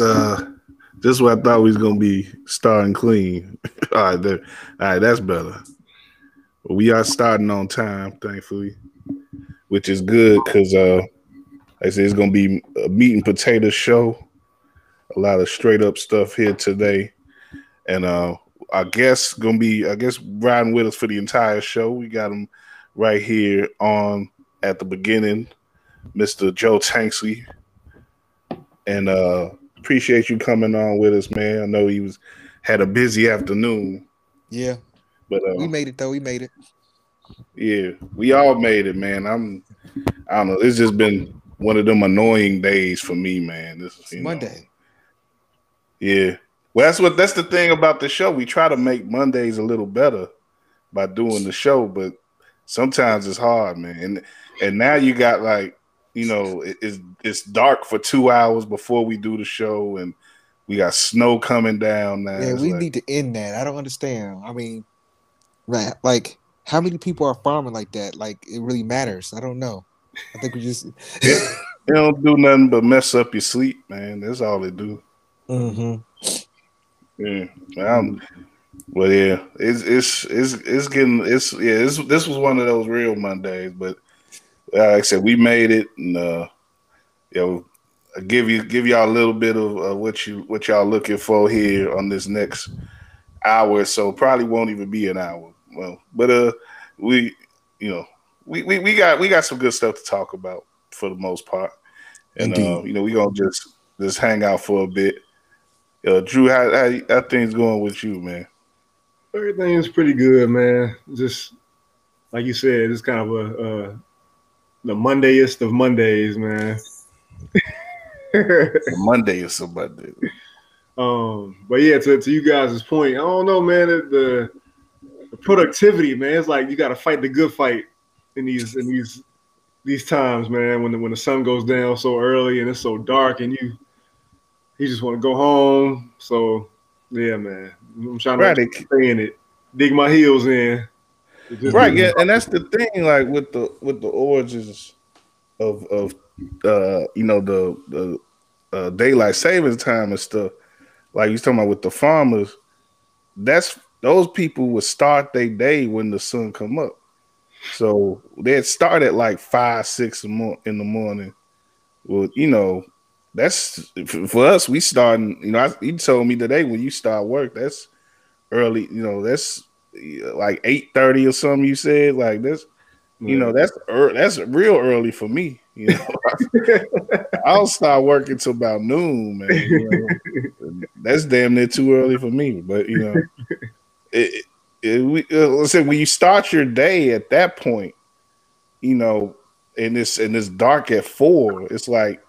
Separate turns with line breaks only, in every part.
uh just what I thought we was gonna be starting clean. all right, there. All right, that's better. We are starting on time, thankfully, which is good because uh I said it's gonna be a meat and potato show. A lot of straight up stuff here today. And uh I guess gonna be I guess riding with us for the entire show. We got him right here on at the beginning, Mr. Joe Tanksley. And uh appreciate you coming on with us, man. I know he was had a busy afternoon.
Yeah.
But uh,
we made it though, we made it.
Yeah, we all made it, man. I'm I don't know. It's just been one of them annoying days for me, man. This is
Monday.
Know. Yeah. Well, that's what that's the thing about the show. We try to make Mondays a little better by doing the show, but sometimes it's hard, man. And and now you got like, you know, it, it's it's dark for two hours before we do the show, and we got snow coming down now.
Yeah,
It's
we
like-
need to end that. I don't understand. I mean, right? Like, how many people are farming like that? Like, it really matters. I don't know. I think we just.
it don't do nothing but mess up your sleep, man. That's all it do.
Mhm.
Yeah, I'm, well, yeah, it's it's it's it's getting it's yeah. This this was one of those real Mondays, but like I said, we made it, and uh, you know, I give you give y'all a little bit of uh, what you what y'all looking for here on this next hour. So probably won't even be an hour. Well, but uh, we you know we we, we got we got some good stuff to talk about for the most part, and uh, you know we gonna just just hang out for a bit. Uh, Drew, how, how how things going with you, man?
Everything's pretty good, man. Just like you said, it's kind of a uh, the Mondayest of Mondays, man.
Monday or somebody.
um, but yeah, to, to you guys' point, I don't know, man. The, the, productivity, man, it's like you got to fight the good fight in these in these these times, man. When the when the sun goes down so early and it's so dark, and you you just want to go home. So yeah, man, I'm trying to
Right,
stay in it, dig my heels in.
Right yeah and that's the thing like with the with the origins of of uh you know the the uh, daylight savings time and stuff like you talking about with the farmers that's those people would start their day when the sun come up. So they'd start at like five six in the morning. Well you know that's for us we starting you know I, you told me today when you start work that's early you know that's like eight thirty or something. You said like this, you know, that's ear that's real early for me. You know, I'll start working till about noon, man. you know. that's damn near too early for me. But you know, it, it, we, uh, let's say when you start your day at that point, you know, and it's and it's dark at four, it's like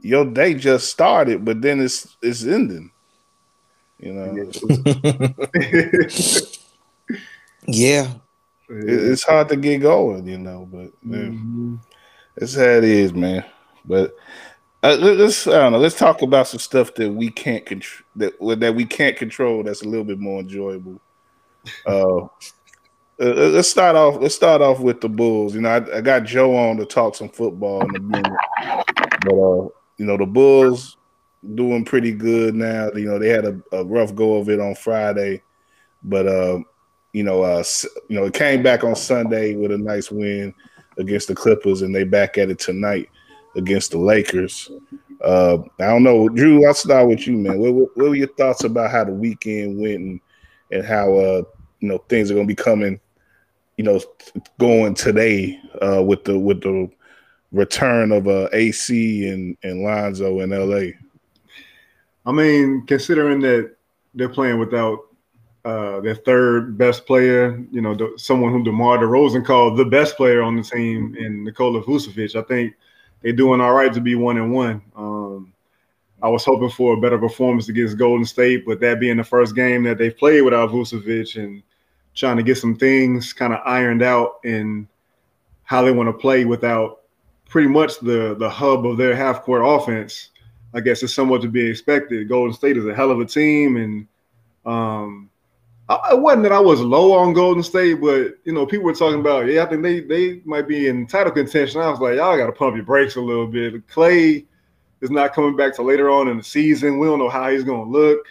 your day just started, but then it's it's ending. You know,
Yeah.
it- it's hard to get going, you know, but yeah,
Mhm.
it's how it is, man. But uh, let- let's I don't know. Let's talk about some stuff that we can't control that that we can't control. That's a little bit more enjoyable. Uh, uh, let's start off. Let's start off with the Bulls. You know, I, I got Joe on to talk some football in a minute, but uh, you know, the Bulls doing pretty good now. You know, they had a, a rough go of it on Friday, but uh, you know, uh, you know, it came back on Sunday with a nice win against the Clippers, and they back at it tonight against the Lakers. Uh, I don't know, Drew. I'll start with you, man. What, what, what were your thoughts about how the weekend went and and how uh, you know things are going to be coming, you know, going today uh, with the with the return of uh, AC and and Lonzo in LA.
I mean, considering that they're playing without uh, their third best player, you know, the, someone who DeMar DeRozan called the best player on the team in Nikola Vucevic, I think they're doing all right to be one and one. Um, I was hoping for a better performance against Golden State, but that being the first game that they played without Vucevic and trying to get some things kind of ironed out and how they want to play without pretty much the the hub of their half court offense. I guess it's somewhat to be expected. Golden State is a hell of a team, and um, I, it wasn't that I was low on Golden State, but you know, people were talking about, yeah, I think they they might be in title contention. I was like, y'all got to pump your brakes a little bit. Clay is not coming back to later on in the season. We don't know how he's going to look.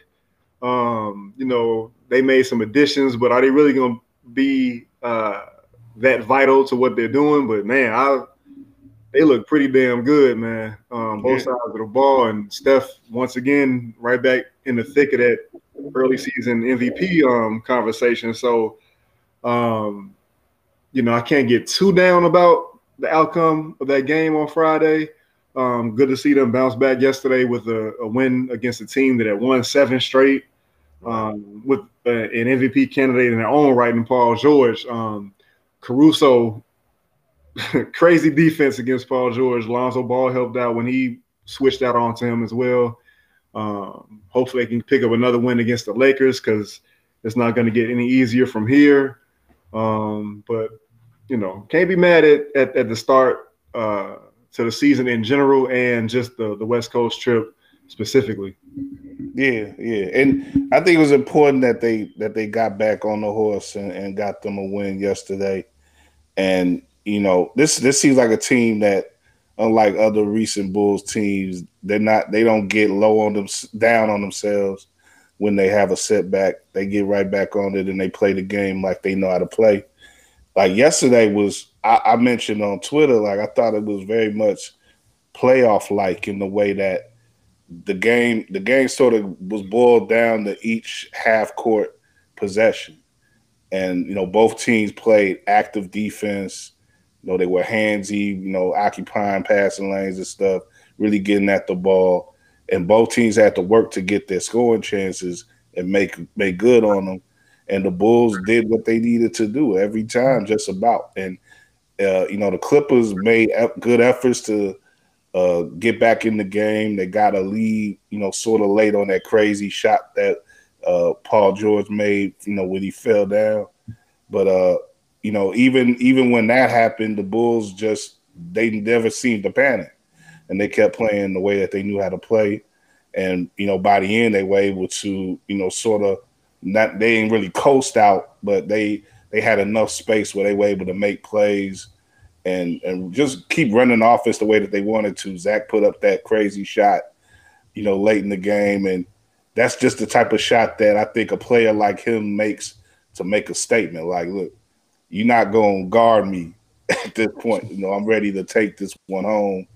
Um, you know, they made some additions, but are they really going to be uh, that vital to what they're doing? But man, I they look pretty damn good, man. Um, both yeah. sides of the ball, and Steph once again right back in the thick of that early season MVP um, conversation. So, um, you know, I can't get too down about the outcome of that game on Friday. Um, good to see them bounce back yesterday with a, a, win against a team that had won seven straight um, with uh, an MVP candidate in their own right in Paul George. Um, Caruso, crazy defense against Paul George. Lonzo Ball helped out when he switched out onto him as well. Um, hopefully, they can pick up another win against the Lakers because it's not going to get any easier from here. Um, but you know, can't be mad at at, at the start uh, to the season in general and just the the West Coast trip specifically.
Yeah, yeah, and I think it was important that they that they got back on the horse and, and got them a win yesterday. And you know, this this seems like a team that, unlike other recent Bulls teams, they're not they don't get low on them down on themselves when they have a setback. They get right back on it and they play the game like they know how to play like yesterday was I, I mentioned on Twitter, like I thought it was very much playoff like in the way that the game the game sort of was boiled down to each half court possession. And you know, both teams played active defense. You know, they were handsy, you know, occupying passing lanes and stuff, really getting at the ball. And both teams had to work to get their scoring chances and make make good on them and the Bulls did what they needed to do every time, just about. And uh, you know, the Clippers made good efforts to uh, get back in the game. They got a lead, you know, sort of late on that crazy shot that uh, Paul George made, you know, when he fell down. But uh, you know, even even when that happened, the Bulls just they never seemed to panic, and they kept playing the way that they knew how to play. And you know, by the end, they were able to, you know, sort of not they didn't really coast out, but they they had enough space where they were able to make plays and and just keep running offense the way that they wanted to. Zach put up that crazy shot, you know, late in the game, and that's just the type of shot that I think a player like him makes to make a statement. Like, look, you're not going to guard me at this point. You know, I'm ready to take this one home,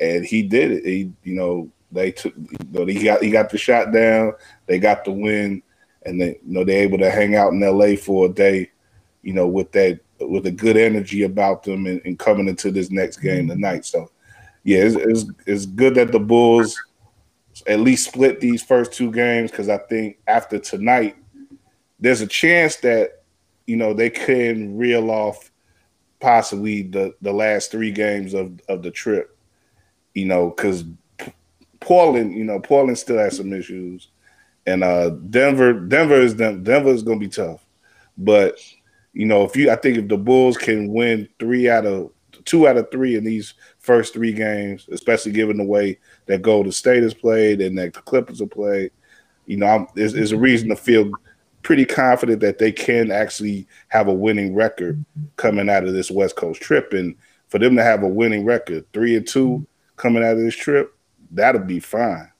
and he did it. He, you know, they took, you know, he got he got the shot down. They got the win and they you know they're able to hang out in LA for a day, you know, with that with a good energy about them and, and coming into this next game mm-hmm. tonight. So yeah, it's, it's, it's good that the Bulls at least split these first two games because I think after tonight, there's a chance that you know they can reel off possibly the the last three games of of the trip. You know, because Portland, you know, Portland still has some issues. And uh, Denver, Denver is Denver is going to be tough, but you know if you, I think if the Bulls can win three out of two out of three in these first three games, especially given the way that Golden State has played and that the Clippers have played, you know, I'm, there's, there's a reason to feel pretty confident that they can actually have a winning record coming out of this West Coast trip. And for them to have a winning record, three and two coming out of this trip, that'll be fine.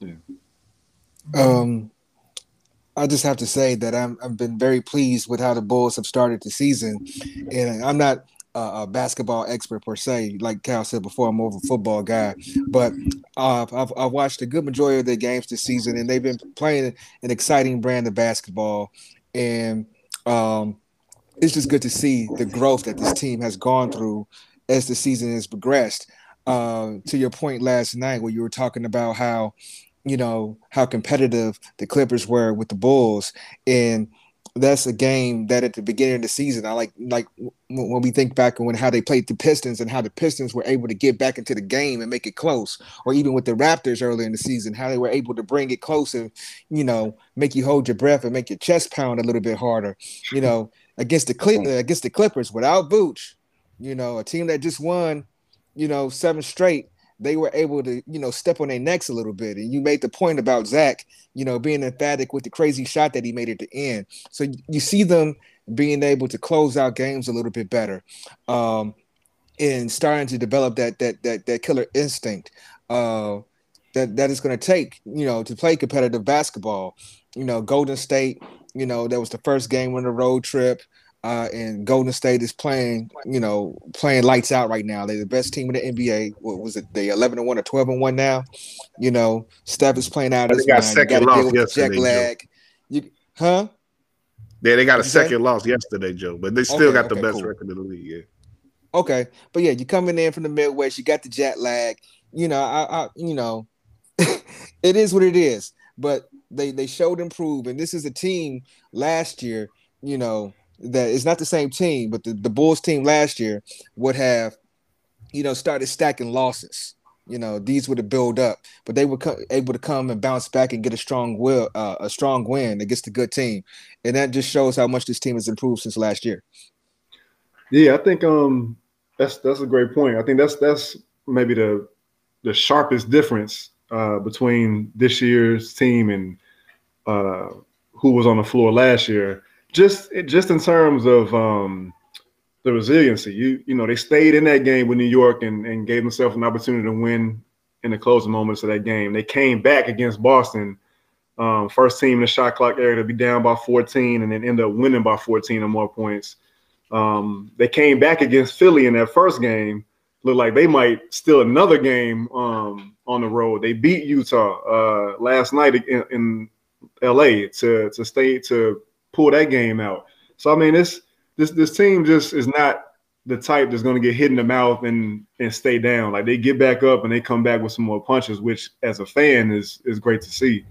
Yeah.
Um, I just have to say that I'm I've been very pleased with how the Bulls have started the season, and I'm not a, a basketball expert per se, like Cal said before. I'm more of a football guy, but uh, I've I've watched a good majority of their games this season, and they've been playing an exciting brand of basketball, and um, it's just good to see the growth that this team has gone through as the season has progressed. Uh, to your point last night, where you were talking about how you know how competitive the Clippers were with the Bulls, and that's a game that at the beginning of the season, I like like when we think back on how they played the Pistons and how the Pistons were able to get back into the game and make it close, or even with the Raptors early in the season, how they were able to bring it close and you know make you hold your breath and make your chest pound a little bit harder. You know, against the Clip mm-hmm. against the Clippers without Booch, you know, a team that just won, you know, seven straight they were able to, you know, step on their necks a little bit. And you made the point about Zach, you know, being emphatic with the crazy shot that he made at the end. So you see them being able to close out games a little bit better, um, and starting to develop that that that that killer instinct. Uh, that that is going to take, you know, to play competitive basketball. You know, Golden State, you know, that was the first game on the road trip. Uh, and Golden State is playing, you know, playing lights out right now. They're the best team in the NBA. What was it? They 11 and 1 or 12 and 1 now. You know, Steph is playing out.
They got mind. second loss yesterday. Jet lag.
You, huh?
Yeah, they got a second loss yesterday, Joe, but they still okay, got the okay, best cool. record in the league. Yeah.
Okay, but yeah, you coming in from the Midwest, you got the jet lag. You know, I, I you know, it is what it is. But they they showed improvement. This is a team last year. You know that it's not the same team, but the, the Bulls team last year would have, you know, started stacking losses. You know, these would have built up, but they were co- able to come and bounce back and get a strong will, uh, a strong win against a good team, and that just shows how much this team has improved since last year.
Yeah, I think um that's that's a great point. I think that's that's maybe the the sharpest difference uh, between this year's team and uh, who was on the floor last year. Just just in terms of um, the resiliency, you you know they stayed in that game with New York and, and gave themselves an opportunity to win in the closing moments of that game. They came back against Boston, um, first team in the shot clock area to be down by 14 and then end up winning by 14 or more points. Um, they came back against Philly in that first game. Looked like they might steal another game um, on the road. They beat Utah uh, last night in, in, LA to to stay to pull that game out. So I mean, this this this team just is not the type that's going to get hit in the mouth and and stay down. Like they get back up and they come back with some more punches, which as a fan is is great to see.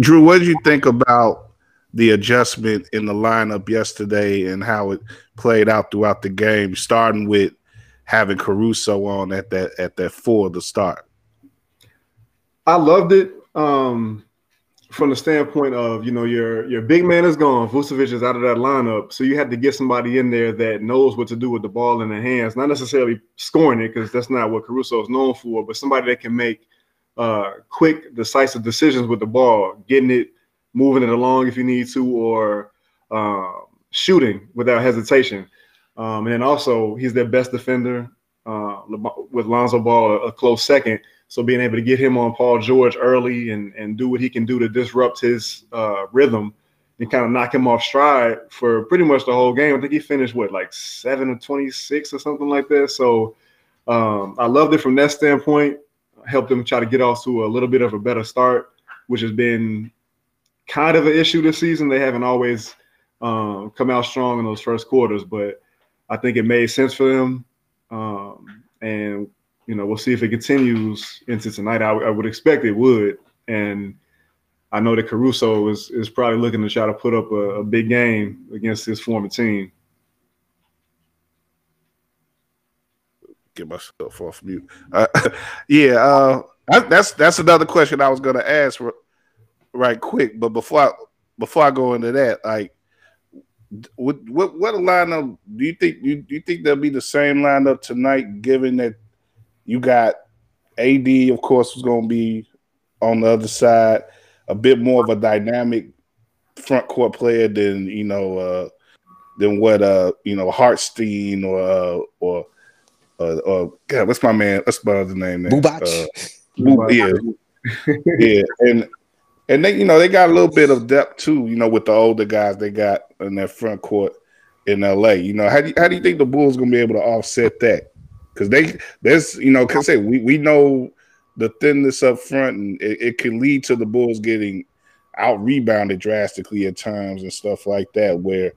Drew, what did you think about the adjustment in the lineup yesterday and how it played out throughout the game, starting with having Caruso on at that at that four to start.
I loved it um, from the standpoint of you know your your big man is gone, Vucevic is out of that lineup, so you had to get somebody in there that knows what to do with the ball in their hands, not necessarily scoring it because that's not what Caruso is known for, but somebody that can make uh, quick, decisive decisions with the ball, getting it moving it along if you need to, or um, shooting without hesitation. Um, and also, he's their best defender uh, with Lonzo Ball a, close second. So being able to get him on Paul George early and, and do what he can do to disrupt his uh, rhythm and kind of knock him off stride for pretty much the whole game. I think he finished what like seven of twenty six or something like that. So um, I loved it from that standpoint. Helped them try to get off to a little bit of a better start, which has been kind of an issue this season. They haven't always um, come out strong in those first quarters, but I think it made sense for them. Um, and you know, we'll see if it continues into tonight. I, I, would expect it would, and I know that Caruso is is probably looking to try to put up a, a big game against his former team.
Get myself off mute. Uh, yeah, uh, I, that's that's another question I was going to ask right quick. But before I before I go into that, like what what what lineup do you think you do you think there'll be the same lineup tonight, given that you got AD, of course, was going to be on the other side, a bit more of a dynamic front court player than you know uh, than what uh you know Hartenstein or uh, or uh, or God, what's my man? What's my other name?
Zubac.
Uh, yeah, yeah, and and they, you know, they got a little bit of depth too. You know, with the older guys they got in their front court in LA. You know, how do you, how do you think the Bulls gonna be able to offset that? Because they there's you know, cause say we we know the thinness up front, and it, it can lead to the Bulls getting out rebounded drastically at times and stuff like that. Where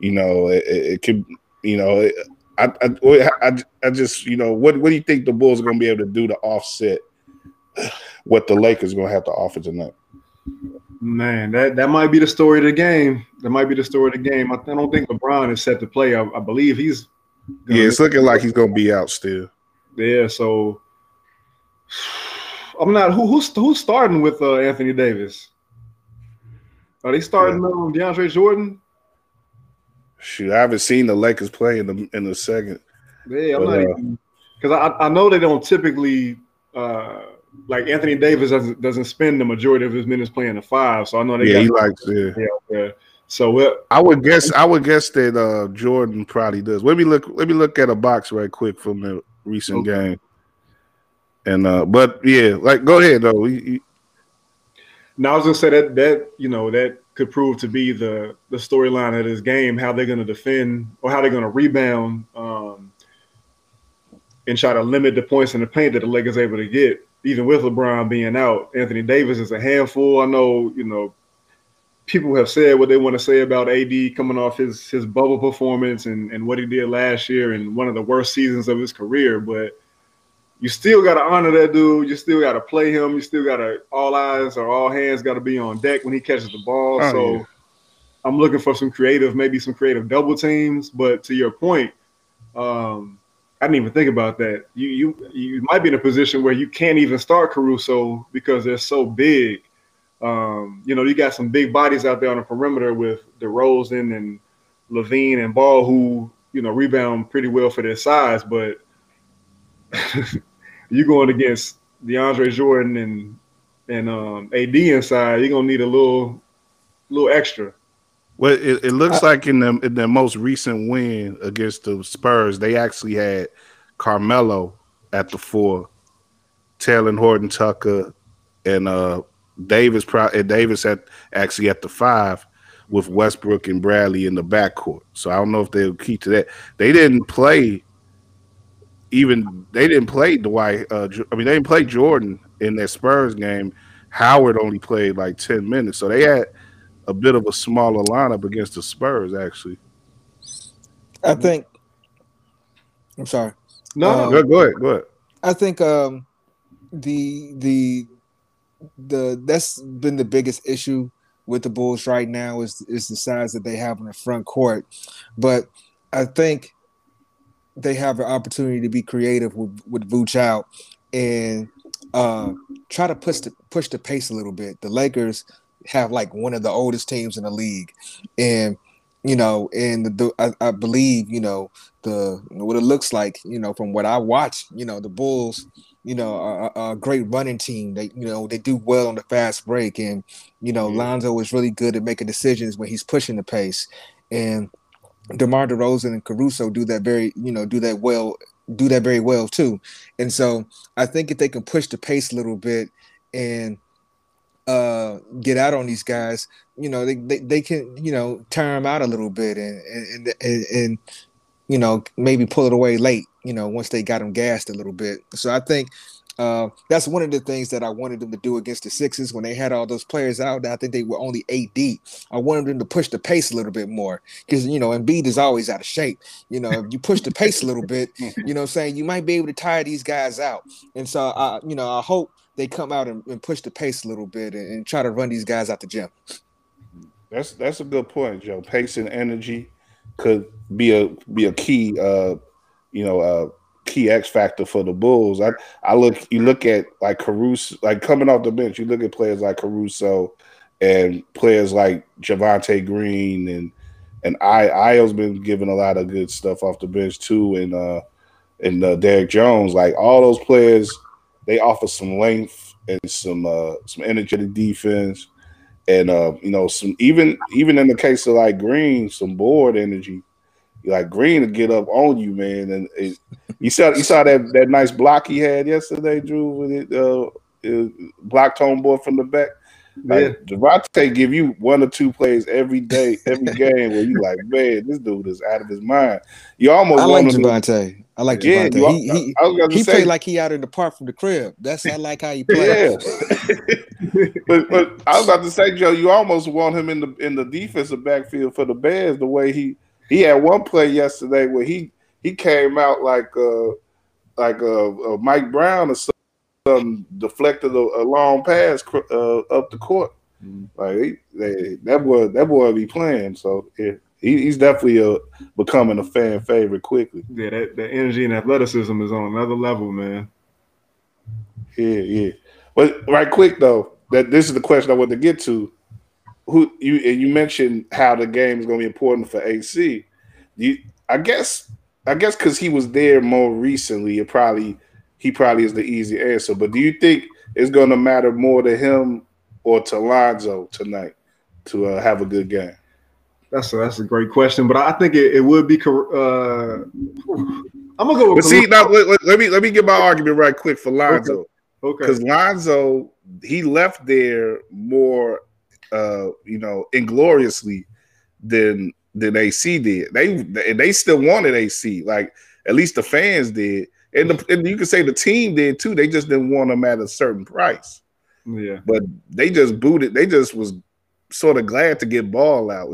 you know it, it could you know. I, I, I, I just you know what what do you think the Bulls are going to be able to do to offset what the Lakers are going to have to offer tonight?
Man, that, that might be the story of the game. That might be the story of the game. I, I don't think LeBron is set to play. I, I believe he's.
Yeah, it's looking like he's gonna be out still.
Yeah, so I'm not. Who who's who's starting with uh, Anthony Davis? Are they starting yeah. um, DeAndre Jordan?
Shoot, I haven't seen the Lakers play in the in the second.
Yeah, I'm but, not because uh, I I know they don't typically uh, like Anthony Davis doesn't doesn't spend the majority of his minutes playing the five, so I know they
yeah, he likes yeah.
yeah. So
I would guess I would guess that uh, Jordan probably does. Let me look. Let me look at a box right quick from the recent okay. game, And uh, but yeah, like go ahead though. We,
now I was gonna say that that you know that could prove to be the the storyline of this game, how they're gonna defend or how they're gonna rebound um, and try to limit the points in the paint that the Lakers able to get, even with LeBron being out. Anthony Davis is a handful. I know, you know, people have said what they want to say about AD coming off his his bubble performance and, and what he did last year and one of the worst seasons of his career, but you still got to honor that dude. You still got to play him. You still got to all eyes or all hands got to be on deck when he catches the ball. Oh, so yeah. I'm looking for some creative, maybe some creative double teams. But to your point, um, I didn't even think about that. You you you might be in a position where you can't even start Caruso because they're so big. Um, you know, you got some big bodies out there on the perimeter with DeRozan and LaVine and Ball who you know rebound pretty well for their size, but you're going against DeAndre Jordan and and um, AD inside, you're gonna need a little little extra.
Well, it, it looks like in the in the most recent win against the Spurs, they actually had Carmelo at the four, Talen Horton Tucker, and uh, Davis. And Davis at actually at the five, with Westbrook and Bradley in the backcourt. So I don't know if they'll keep to that. They didn't play even they didn't play Dwight. Uh, I mean, they didn't play Jordan in that Spurs game. Howard only played like ten minutes, so they had a bit of a smaller lineup against the Spurs. Actually,
I think. I'm sorry.
No, um, go, go ahead. Go ahead.
I think um, the the the that's been the biggest issue with the Bulls right now is is the size that they have in the front court, but I think they have an opportunity to be creative with with Vooch out and uh, try to push the push the pace a little bit. The Lakers have like one of the oldest teams in the league, and you know, and the, the I, I, believe you know the what it looks like. You know, from what I watch, you know, the Bulls, you know, are, a great running team. They you know they do well on the fast break, and you know, mm-hmm. Lonzo is really good at making decisions when he's pushing the pace, and DeMar DeRozan and Caruso do that very, you know, do that well, do that very well too. And so I think if they can push the pace a little bit and uh, get out on these guys, you know, they, they, they can, you know, turn them out a little bit and, and, and, and, you know, maybe pull it away late, you know, once they got them gassed a little bit. So I think uh, that's one of the things that I wanted them to do against the Sixers when they had all those players out. I think they were only eight deep. I wanted them to push the pace a little bit more because you know Embiid is always out of shape. You know, if you push the pace a little bit, you know, I'm saying you might be able to tire these guys out. And so, I, you know, I hope they come out and, and push the pace a little bit and, and, try to run these guys out the gym.
That's that's a good point, Joe. Pace and energy could be a be a key. Uh, you know, uh, key X factor for the Bulls. I I look you look at like Caruso, like coming off the bench, you look at players like Caruso and players like Javonte Green and and I Ayo's been giving a lot of good stuff off the bench too, and uh and uh, Derrick Jones, like all those players, they offer some length and some uh some energetic defense, and uh you know some even even in the case of like Green, some board energy like Green to get up on you, man. And it, you saw you saw that that nice block he had yesterday, Drew, with it uh, it, block tone boy from the back. Like yeah. Javonte give you one or two plays every day, every game where you like, man, this dude is out of his mind. You almost
I like Javonte. I like yeah, Javonte. He he, he played like he out in the park from the crib. That's I like how he plays.
Yeah. but but I was about to say, Joe, you almost want him in the in the defensive backfield for the Bears the way he he had one play yesterday where he he came out like uh like uh, uh Mike Brown or something deflected a, a long pass uh, up the court. Mm-hmm. Like he, they, that boy, that boy be playing. So yeah, he, he's definitely a, uh, becoming a fan favorite quickly.
Yeah, that, that energy and athleticism is on another level, man.
Yeah, yeah. But right quick though, that this is the question I want to get to who you and you mentioned how the game is going to be important for AC. You, I guess, I guess because he was there more recently, it probably he probably is the easy answer. But do you think it's going to matter more to him or to Lonzo tonight to uh, have a good game?
That's a, that's a great question, but I think it, it would be. Uh, I'm gonna go with.
But see, now let, let, me let me get my argument right quick for Lonzo.
Okay.
Because Lonzo, he left there more, uh, you know, ingloriously than than AC did. They and they still wanted AC, like at least the fans did, and, the, and you can say the team did too. They just didn't want them at a certain price.
Yeah.
But they just booted. They just was sort of glad to get ball out.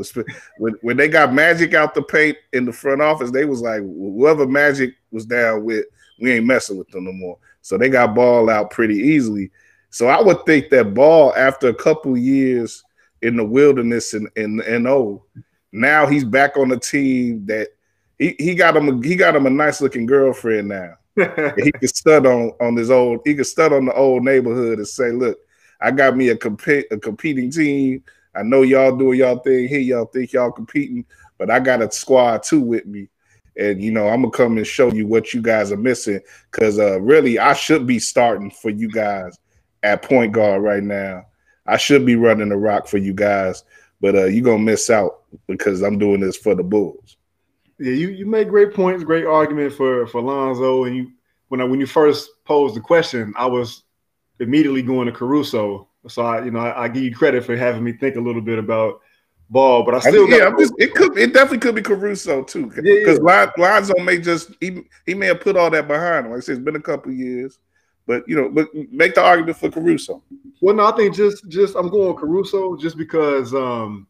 When when they got Magic out the paint in the front office, they was like, whoever Magic was down with, we ain't messing with them no more. So they got ball out pretty easily. So I would think that ball after a couple years in the wilderness and and and oh, now he's back on the team that he, he got him a, he got him a nice looking girlfriend now. he could stud on on his old he could stud on the old neighborhood and say, look, I got me a compete a competing team. I know y'all doing y'all thing here. Y'all think y'all competing, but I got a squad too with me. And you know, I'm gonna come and show you what you guys are missing. Cause uh really I should be starting for you guys at point guard right now. I should be running the rock for you guys, but uh you're gonna miss out because I'm doing this for the Bulls.
Yeah, you you make great points, great argument for for Lonzo. And you when I when you first posed the question, I was immediately going to Caruso. So I, you know, I, I give you credit for having me think a little bit about ball, but I still
I mean, yeah, just, it could it definitely could be Caruso too, because yeah, yeah. Lonzo may just he he may have put all that behind him. Like I said, it's been a couple years, but you know, but make the argument for Caruso.
Well, no, I think just just I'm going Caruso just because um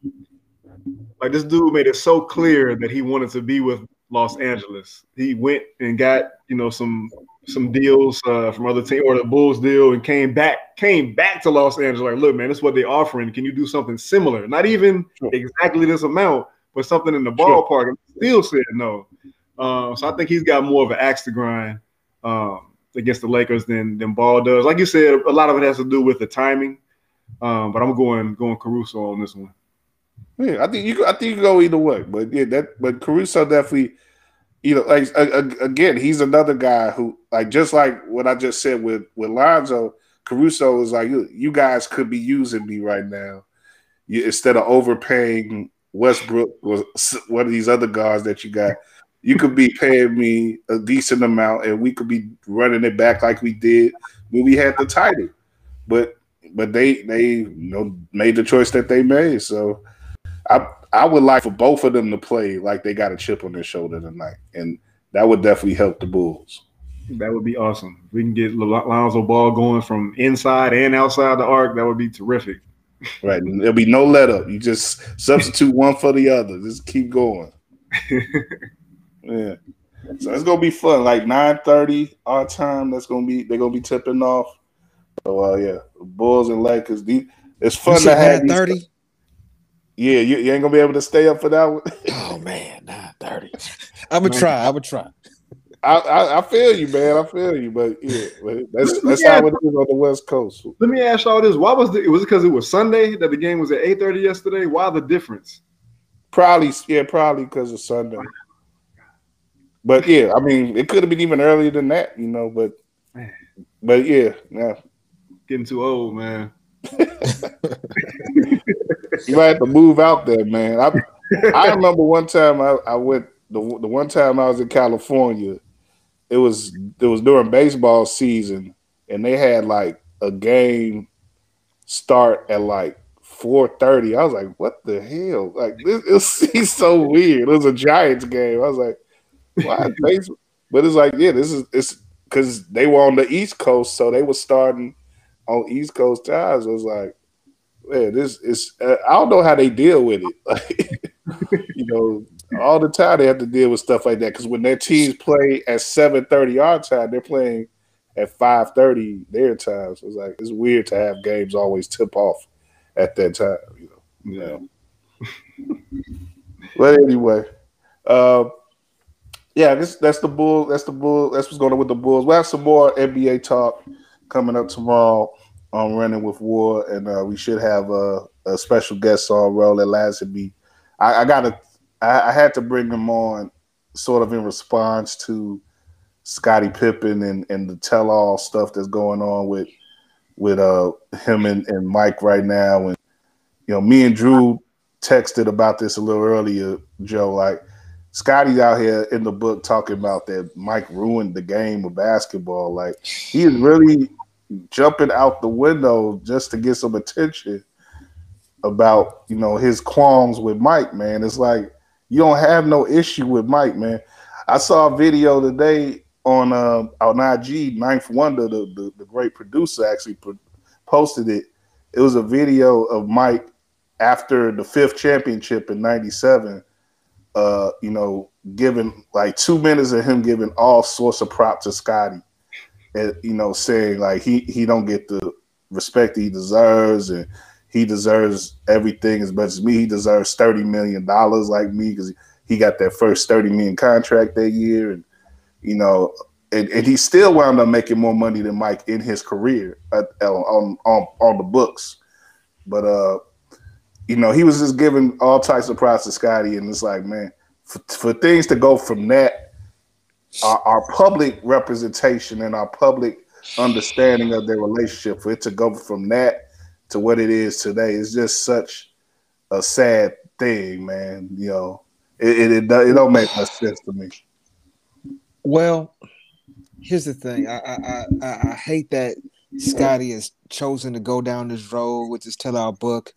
like this dude made it so clear that he wanted to be with Los Angeles. He went and got you know some some deals uh, from other team or the Bulls deal and came back came back to Los Angeles. Like, look, man, this is what they're offering. Can you do something similar? Not even sure. exactly this amount, but something in the ballpark. Sure. And still said no. Um, so I think he's got more of an axe to grind um, against the Lakers than than Ball does. Like you said, a lot of it has to do with the timing. Um, but I'm going going Caruso on this one.
Yeah, I think you. I think you go either way, but yeah, that. But Caruso definitely, you know, like again, he's another guy who, like, just like what I just said with with Lonzo, Caruso is like, you guys could be using me right now, you, instead of overpaying Westbrook or one of these other guys that you got. You could be paying me a decent amount, and we could be running it back like we did when we had the title. But but they they you know made the choice that they made. So I I would like for both of them to play like they got a chip on their shoulder tonight, and that would definitely help the Bulls.
That would be awesome. If we can get Lonzo Ball going from inside and outside the arc. That would be terrific.
Right, there'll be no let up. You just substitute one for the other. Just keep going. yeah. So it's gonna be fun. Like nine thirty our time. That's gonna be they're gonna be tipping off. So uh, yeah, Bulls and Lakers. It's fun to have thirty. Yeah, you, you, ain't gonna be able to stay up for that one.
oh man, nine thirty. I'm gonna try. I'm gonna try.
I, I, I, feel you, man. I feel you, but yeah, but that's that's how it is on the West Coast.
Let me ask y'all this: Why was the, it was it because it, it was Sunday that the game was at eight thirty yesterday? Why the difference?
Probably, yeah, probably because of Sunday. But yeah, I mean, it could have been even earlier than that, you know. But but yeah, yeah,
getting too old, man.
you might have to move out there, man. I I remember one time I, I went the the one time I was in California. It was it was during baseball season, and they had like a game start at like four thirty. I was like, "What the hell?" Like this, it's so weird. It was a Giants game. I was like, But it's like, yeah, this is it's because they were on the East Coast, so they were starting on East Coast times. I was like, man, this is uh, I don't know how they deal with it. Like, you know, all the time they have to deal with stuff like that because when their teams play at seven thirty our time, they're playing at five thirty their time. So it's like it's weird to have games always tip off at that time. You know. Yeah. but anyway, uh, yeah, this that's the bull. That's the bull. That's what's going on with the Bulls. We'll have some more NBA talk coming up tomorrow on Running with War, and uh, we should have a, a special guest on Roland Lazenby. I, I got to, I, I, had to bring him on, sort of in response to Scottie Pippen and, and the tell-all stuff that's going on with with uh him and, and Mike right now, and you know, me and Drew texted about this a little earlier, Joe. Like Scottie out here in the book talking about that Mike ruined the game of basketball. Like he is really jumping out the window just to get some attention about you know his qualms with Mike. Man, it's like you don't have no issue with Mike, man. I saw a video today on uh, on IG. Ninth Wonder, the, the, the great producer, actually pro- posted it. It was a video of Mike after the fifth championship in '97. Uh, you know, giving like two minutes of him giving all sorts of props to Scottie, and you know, saying like he he don't get the respect he deserves, and he deserves everything as much as me. He deserves thirty million dollars like me because he got that first 30 million contract that year and you know and, and he still wound up making more money than Mike in his career at, on, on on the books but uh you know he was just giving all types of props to Scottie and it's like man for, for things to go from that our, our public representation and our public understanding of their relationship for it to go from that to what it is today is just such a sad thing man you know it it, it, it don't make much sense to me.
Well, here's the thing. I I, I, I hate that Scotty has chosen to go down this road with this tell our book.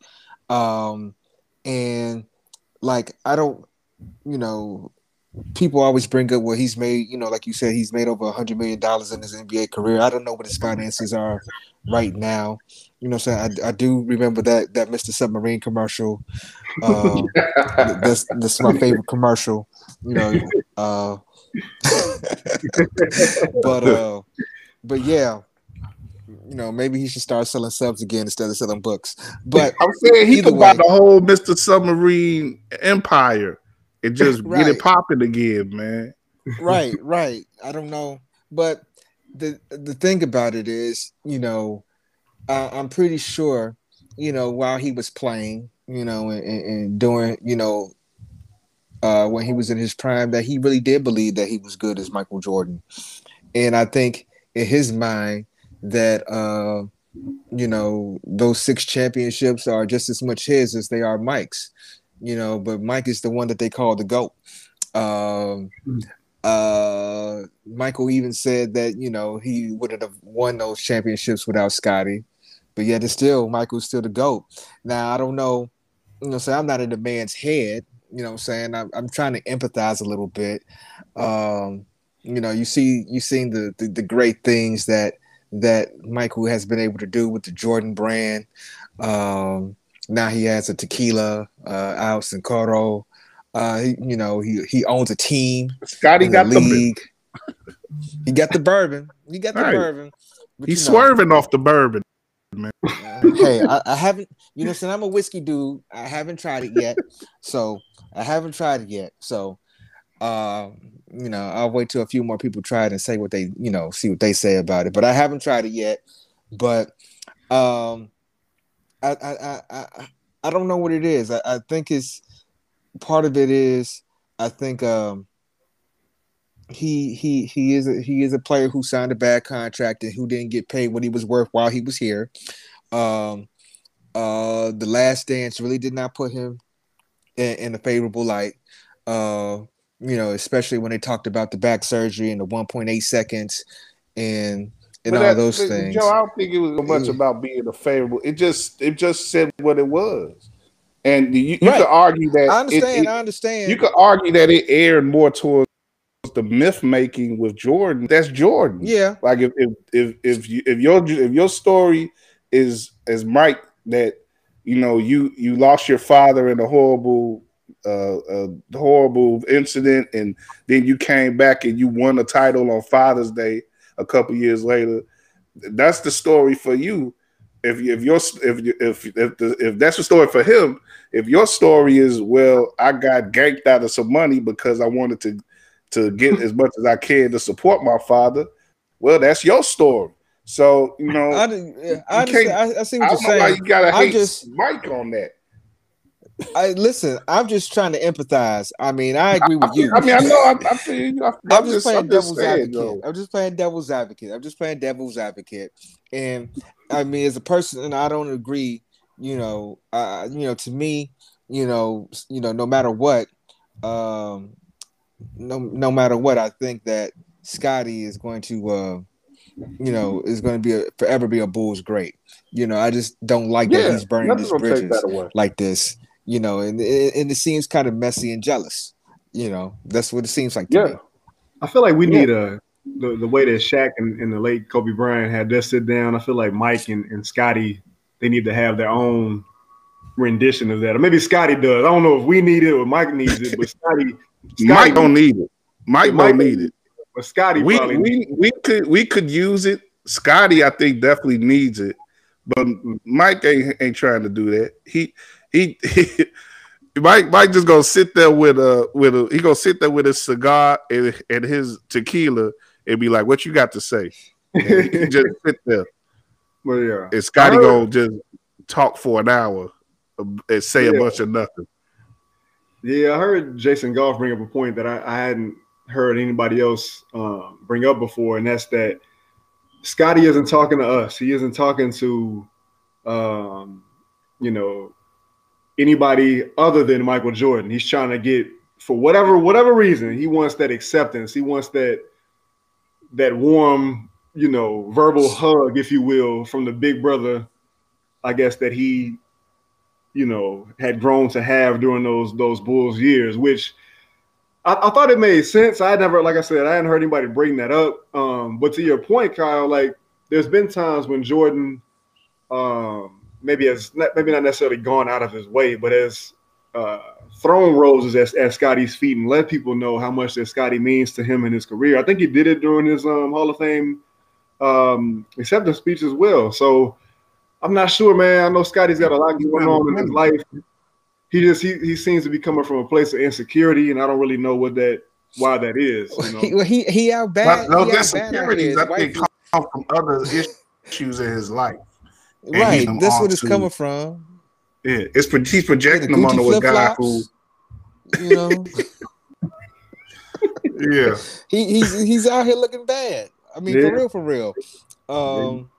Um, and like I don't, you know, people always bring up what he's made. You know, like you said, he's made over a hundred million dollars in his NBA career. I don't know what his finances are right now. You know, so I, I do remember that that Mr. Submarine commercial. Um, this this is my favorite commercial. You know, uh, but uh, but yeah, you know, maybe he should start selling subs again instead of selling books. But
I'm saying he could buy the whole Mr. Submarine empire and just right. get it popping again, man.
right, right. I don't know, but the the thing about it is, you know, uh, I'm pretty sure, you know, while he was playing, you know, and, and doing, you know, uh, when he was in his prime, that he really did believe that he was good as Michael Jordan, and I think in his mind that uh, you know those six championships are just as much his as they are Mike's, you know. But Mike is the one that they call the goat. Um, uh, Michael even said that you know he wouldn't have won those championships without Scottie, but yet it's still Michael's still the goat. Now I don't know, you know, so I'm not in the man's head. You know, what I'm saying I'm, I'm trying to empathize a little bit. Um, you know, you see, you've seen the, the the great things that that Michael has been able to do with the Jordan brand. Um, now he has a tequila uh, out Cincoro. Uh, he, you know, he he owns a team.
Scottie got the league.
The he got the bourbon. He got the right. bourbon.
He's swerving know, off the bourbon, man.
Uh, hey, I, I, haven't. You know, since I'm a whiskey dude, I haven't tried it yet. So I haven't tried it yet. So, uh, you know, I'll wait till a few more people try it and say what they, you know, see what they say about it. But I haven't tried it yet. But um, I I I I don't know what it is. I, I think it's part of it is I think um he he he is a, he is a player who signed a bad contract and who didn't get paid what he was worth while he was here. Um, uh, the last dance really did not put him in, in a favorable light. Uh, you know, especially when they talked about the back surgery and the 1.8 seconds and and but all those things.
Joe, I don't think it was much mm. about being a favorable. It just it just said what it was. And you, you right. could argue that
I understand. It, it, I understand.
You could argue that it aired more towards the myth making with Jordan. That's Jordan.
Yeah.
Like if if if if, you, if your if your story is as Mike that you know you you lost your father in a horrible uh, uh horrible incident and then you came back and you won a title on Father's Day a couple years later. That's the story for you. If if your if if if the, if that's the story for him, if your story is well, I got ganked out of some money because I wanted to to get as much as I can to support my father. Well, that's your story. So you know, I,
I, I, I see what you're saying.
you gotta hate just, Mike on that.
I listen. I'm just trying to empathize. I mean, I agree with you.
I, mean, I know. I, I feel you. I,
am just, just, playing I'm devil's just advocate. Though. I'm just playing devil's advocate. I'm just playing devil's advocate. And I mean, as a person, and I don't agree. You know, uh, you know, to me, you know, you know, no matter what, um, no no matter what, I think that Scottie is going to uh, you know, is going to be a, forever be a Bulls great. You know, I just don't like yeah, that he's burning these bridges like this. You know, and and it seems kind of messy and jealous. You know, that's what it seems like. yeah, me.
I feel like we yeah. need a the, the way that Shaq and, and, the late Kobe Bryant had their sit down. I feel like Mike and, and Scottie they need to have their own rendition of that, or maybe Scottie does. I don't know if we need it or Mike needs it, but Scottie,
Mike don't need it. Mike, Mike don't need it.
But Scottie,
we we we could we could use it. Scottie, I think, definitely needs it, but mm-hmm. Mike ain't, ain't trying to do that. He he. he Mike, Mike just gonna sit there with a with a he gonna sit there with his cigar and, and his tequila and be like, "What you got to say?" just sit there.
Well, yeah.
And Scottie gonna just talk for an hour and say yeah. a bunch of nothing.
Yeah, I heard Jason Goff bring up a point that I, I hadn't heard anybody else um, bring up before, and that's that Scottie isn't talking to us. He isn't talking to, um, you know, anybody other than Michael Jordan. He's trying to get for whatever whatever reason he wants that acceptance. He wants that that warm, you know, verbal hug, if you will, from the big brother. I guess that he, you know, had grown to have during those those Bulls years, which I, I, thought it made sense. I never, like I said, I hadn't heard anybody bring that up. Um, but to your point, Kyle, like there's been times when Jordan, um, maybe has maybe not necessarily gone out of his way, but has uh, thrown roses at, at Scottie's feet and let people know how much that Scottie means to him in his career. I think he did it during his um, Hall of Fame um, acceptance speech as well. So I'm not sure, man. I know Scottie's got a lot going on in his life he just he, he seems to be coming from a place of insecurity, and I don't really know what that why that is.
You know? he he out bad.
no, the insecurities I think come from other issues in his life.
Right, that's what it's coming from.
Yeah, it's he's projecting them onto a guy who,
you know.
yeah,
he, he's he's out here looking bad. I mean, yeah. for real, for real. Um,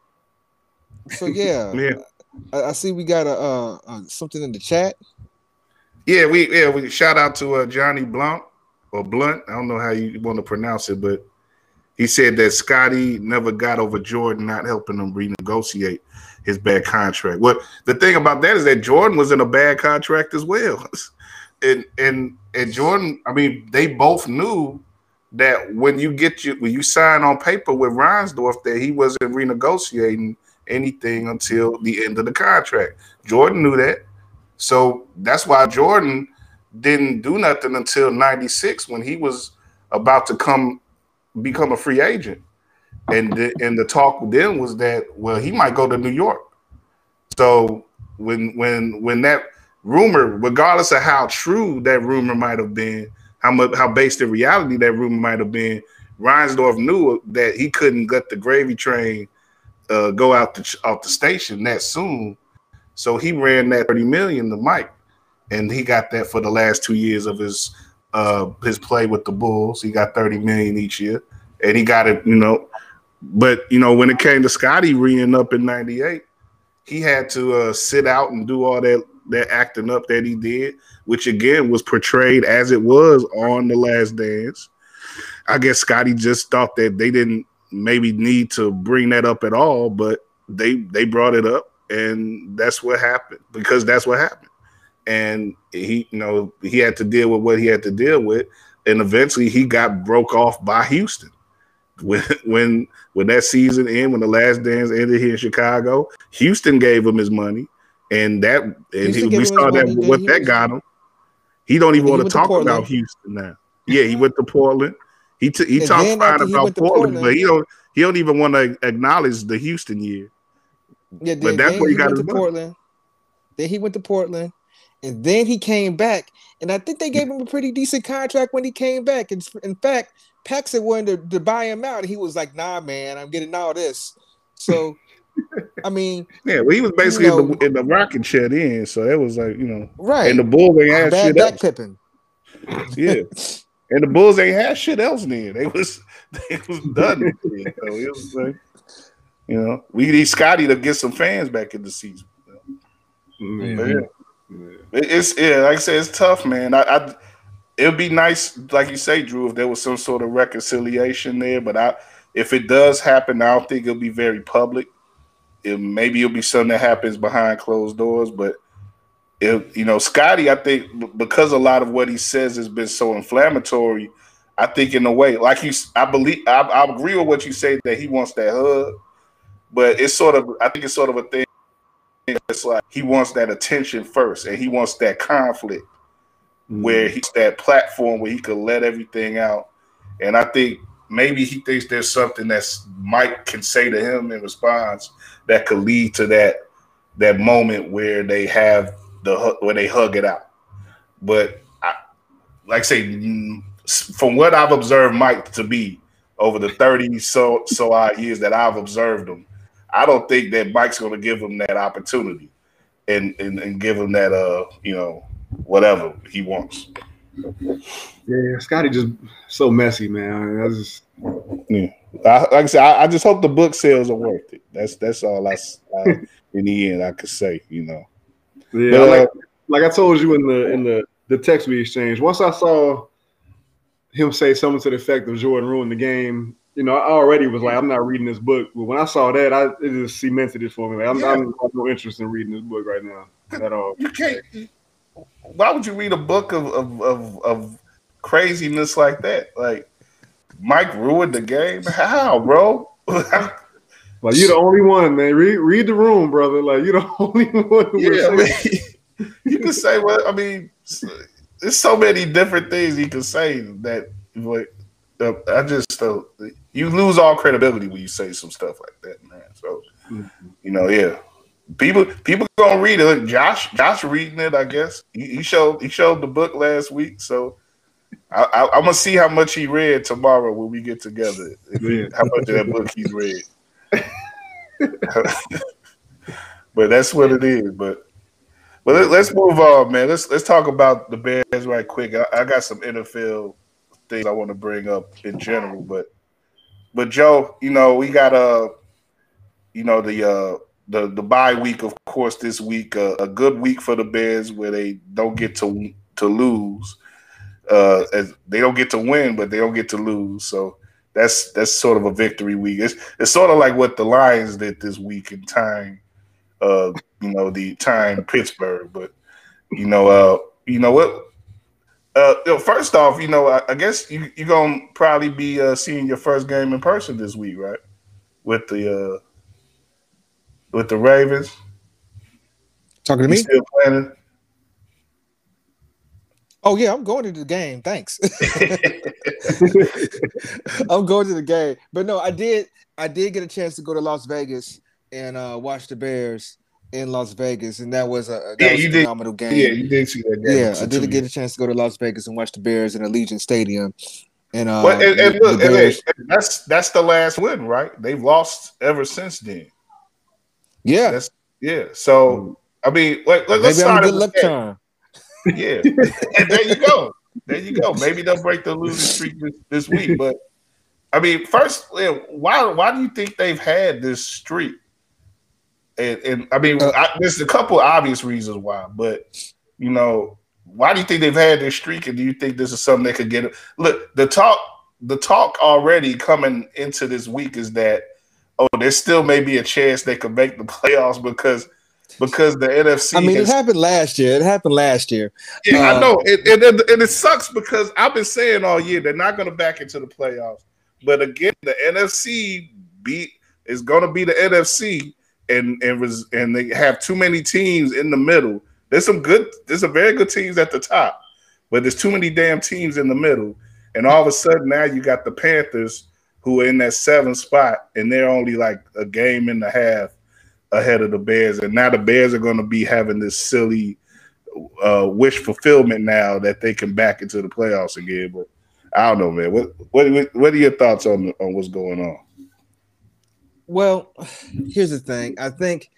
so yeah, yeah. I, I see we got a uh, uh, something in the chat.
Yeah, we yeah we shout out to uh, Johnny Blunt or Blunt. I don't know how you want to pronounce it, but he said that Scottie never got over Jordan not helping him renegotiate his bad contract. What the thing about that is that Jordan was in a bad contract as well, and and and Jordan. I mean, they both knew that when you get you when you sign on paper with Reinsdorf that he wasn't renegotiating anything until the end of the contract. Jordan knew that. So that's why Jordan didn't do nothing until 96 when he was about to come become a free agent. And the, and the talk then was that well he might go to New York. So when when when that rumor, regardless of how true that rumor might have been, how much how based in reality that rumor might have been, Reinsdorf knew that he couldn't let the gravy train uh, go out the out the station that soon. So he ran that 30 million to Mike. And he got that for the last two years of his uh his play with the Bulls. He got 30 million each year. And he got it, you know. But you know, when it came to Scottie reing up in 98, he had to uh, sit out and do all that that acting up that he did, which again was portrayed as it was on the last dance. I guess Scottie just thought that they didn't maybe need to bring that up at all, but they they brought it up and that's what happened because that's what happened. And he, you know, he had to deal with what he had to deal with, and eventually he got broke off by Houston. When when when that season ended, when the last dance ended here in Chicago, Houston gave him his money, and that and he, we saw that what that got him. He don't even want to talk about Houston now. Yeah, he went to Portland. He t- he talked fine about Portland, Portland, but he don't he don't even want to acknowledge the Houston year.
Yeah, then, but that's where he, he got to. Portland. Then he went to Portland, and then he came back, and I think they gave him a pretty decent contract when he came back. And in fact, Paxson wanted to, to buy him out. He was like, "Nah, man, I'm getting all this." So, I mean,
yeah, well, he was basically you know, in, the, in the rocket shed in, so that was like, you know,
right.
And the Bulls ain't had
Bad
shit
else. Pippen.
Yeah, and the Bulls ain't had shit else then. They was they was done. so it was like. You know, we need Scottie to get some fans back in the season. Mm-hmm. Yeah. It's yeah, like I said, it's tough, man. I, I it would be nice, like you say, Drew, if there was some sort of reconciliation there. But I, if it does happen, I don't think it'll be very public. It, maybe it'll be something that happens behind closed doors. But it, you know, Scottie, I think because a lot of what he says has been so inflammatory, I think in a way, like you, I believe, I, I agree with what you say that he wants that hug, but it's sort of, I think it's sort of a thing. It's like he wants that attention first, and he wants that conflict mm-hmm. where he's that platform where he could let everything out. And I think maybe he thinks there's something that's Mike can say to him in response that could lead to that that moment where they have the where they hug it out. But I, like I say, mm, from what I've observed Mike to be over the 30 so so odd years that I've observed him, I don't think that Mike's going to give him that opportunity and, and and give him that uh you know whatever he wants.
Yeah, Scottie just so messy, man. I just
yeah. I, like I said, I, I, just hope the book sales are worth it. That's that's all I, I in the end I could say, you know.
Yeah, but, like, uh, like I told you in the in the the text we exchanged. Once I saw him say something to the effect of Jordan ruined the game, you know, I already was like, I'm not reading this book. But when I saw that, I it just cemented it for me. Like, I'm, yeah. I'm, no interest in reading this book right now at all.
You can't why would you read a book of, of, of, of craziness like that? Like Mike ruined the game. How, bro?
like you're the only one, man. Read read the room, brother. Like you're the only one.
yeah, I mean, you can say what I mean. There's so many different things you can say that. Like, I just uh, you lose all credibility when you say some stuff like that, man. So, mm-hmm. you know, yeah people people gonna read it. Josh Josh reading it, I guess. He, he showed he showed the book last week, so I, am gonna see how much he read tomorrow when we get together. how much of that book he's read. but that's what it is. But but let, us move on, man. Let's let's talk about the Bears right quick. I, I got some NFL things I want to bring up in general, but but Joe, you know we got a uh, you know the uh the the bye week, of course, this week uh, a good week for the Bears where they don't get to to lose. Uh, as they don't get to win, but they don't get to lose. So that's that's sort of a victory week. It's it's sort of like what the Lions did this week in time. Uh, you know, the time Pittsburgh, but you know, uh, you know what? Uh, you know, first off, you know, I, I guess you, you're gonna probably be uh, seeing your first game in person this week, right? With the uh, with the Ravens.
Talking to me?
Still planning?
Oh yeah, I'm going to the game. Thanks. I'm going to the game, but no, I did. I did get a chance to go to Las Vegas and uh, watch the Bears in Las Vegas, and that was a that yeah, was you a did. phenomenal game.
Yeah, you did see that game.
Yeah, I did get a chance to go to Las Vegas and watch the Bears in Allegiant Stadium. And, uh,
well, and, and look, and that's that's the last win, right? They've lost ever since then.
Yeah. That's,
yeah. So I mean, like, let, us start.
Good luck time.
Yeah, and there you go. There you go. Maybe they'll break the losing streak this, this week. But I mean, first, why why do you think they've had this streak? And, and I mean, uh, I, there's a couple obvious reasons why, but you know, why do you think they've had this streak? And do you think this is something they could get? Look, the talk, the talk already coming into this week is that oh, there still may be a chance they could make the playoffs because because the NFC.
I mean, has, it happened last year. It happened last year.
Yeah, uh, I know, and, and, and it sucks because I've been saying all year they're not going to back into the playoffs. But again, the NFC beat is going to be the NFC, and and was and they have too many teams in the middle. There's some good. There's some very good teams at the top, but there's too many damn teams in the middle. And all of a sudden now you got the Panthers who are in that seventh spot, and they're only like a game and a half ahead of the Bears. And now the Bears are going to be having this silly uh, wish fulfillment now that they can back into the playoffs again. But I don't know, man. What what what are your thoughts on on what's going on?
Well, here's the thing. I think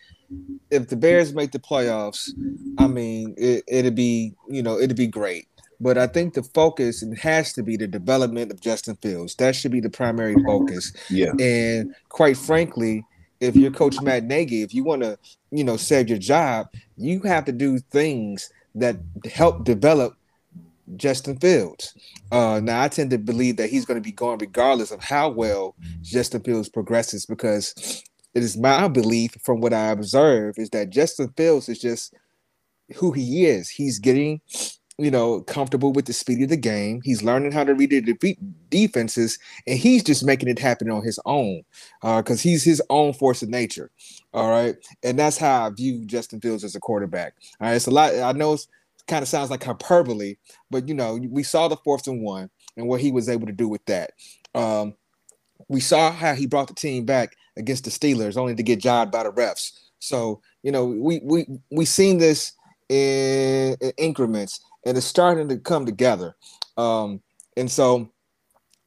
if the Bears make the playoffs, I mean, it, it'd be you know it'd be great. But I think the focus has to be the development of Justin Fields. That should be the primary focus.
Yeah.
And quite frankly, if you're Coach Matt Nagy, if you want to, you know, save your job, you have to do things that help develop Justin Fields. Uh, now, I tend to believe that he's going to be going regardless of how well Justin Fields progresses because it is my belief from what I observe is that Justin Fields is just who he is. He's getting, you know, comfortable with the speed of the game. He's learning how to read the defenses, and he's just making it happen on his own Uh, because uh, he's his own force of nature. All right, and that's how I view Justin Fields as a quarterback. All right, it's a lot. I know kind of sounds like hyperbole, but you know, we saw the fourth and one and what he was able to do with that. Um, we saw how he brought the team back against the Steelers, only to get jobbed by the refs. So you know, we we we seen this in, in increments, and it's starting to come together. Um, and so,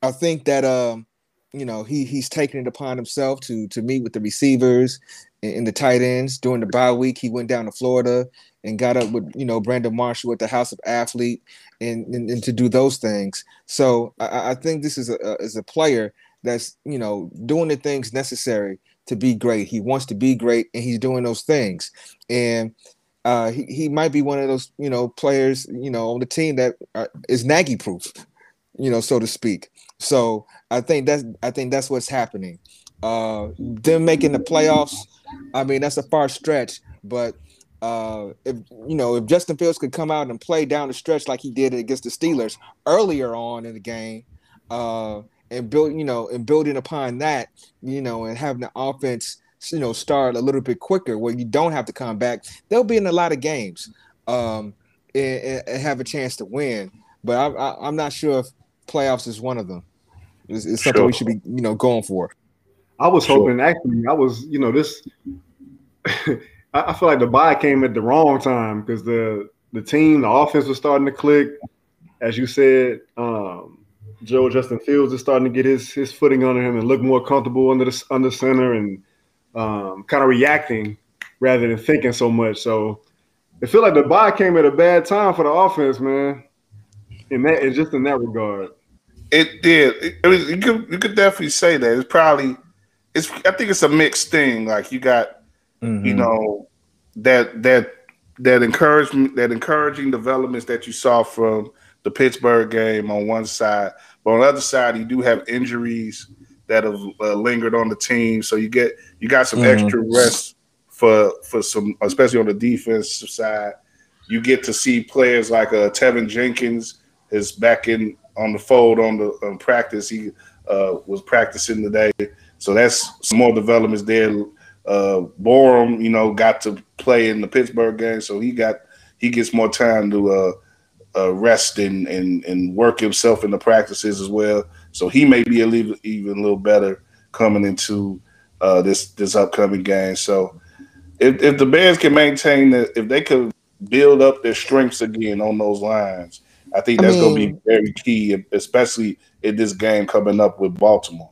I think that um, you know he he's taking it upon himself to to meet with the receivers and, the tight ends during the bye week. He went down to Florida and got up with you know Brandon Marshall at the House of Athlete and and, and to do those things. So I, I think this is a, is a player that's you know doing the things necessary to be great. He wants to be great, and he's doing those things. And uh, he he might be one of those you know players you know on the team that are, is Nagy proof, you know, so to speak. So I think that's I think that's what's happening. Uh, them making the playoffs, I mean that's a far stretch, but uh, if you know if Justin Fields could come out and play down the stretch like he did against the Steelers earlier on in the game, uh, and build, you know, and building upon that, you know, and having the offense, you know, start a little bit quicker where you don't have to come back. They'll be in a lot of games um, and, and have a chance to win. But I, I, I'm not sure if playoffs is one of them. It's, it's something sure. we should be, you know, going for.
I was sure. hoping actually, I was, you know, this. I feel like the bye came at the wrong time because the the team, the offense was starting to click. As you said, um, Joe Justin Fields is starting to get his his footing under him and look more comfortable under the under center and um, kind of reacting rather than thinking so much. So it feel like the bye came at a bad time for the offense, man. In that, and just in that regard,
it did. It, it was, you could you could definitely say that it's probably it's. I think it's a mixed thing. Like you got, mm-hmm. you know, that that that encouragement that encouraging developments that you saw from the Pittsburgh game on one side, but on the other side, you do have injuries that have uh, lingered on the team. So you get you got some mm-hmm. extra rest for for some, especially on the defensive side. You get to see players like uh, Teven Jenkins is back in on the fold on the on practice. He uh, was practicing today, so that's some more developments there. Uh, Borom, you know, got to play in the Pittsburgh game, so he got he gets more time to uh, uh, rest and, and and work himself in the practices as well. So he may be a little, even a little better coming into uh, this this upcoming game. So if, if the Bears can maintain that, if they could build up their strengths again on those lines, I think that's going to be very key, especially in this game coming up with Baltimore.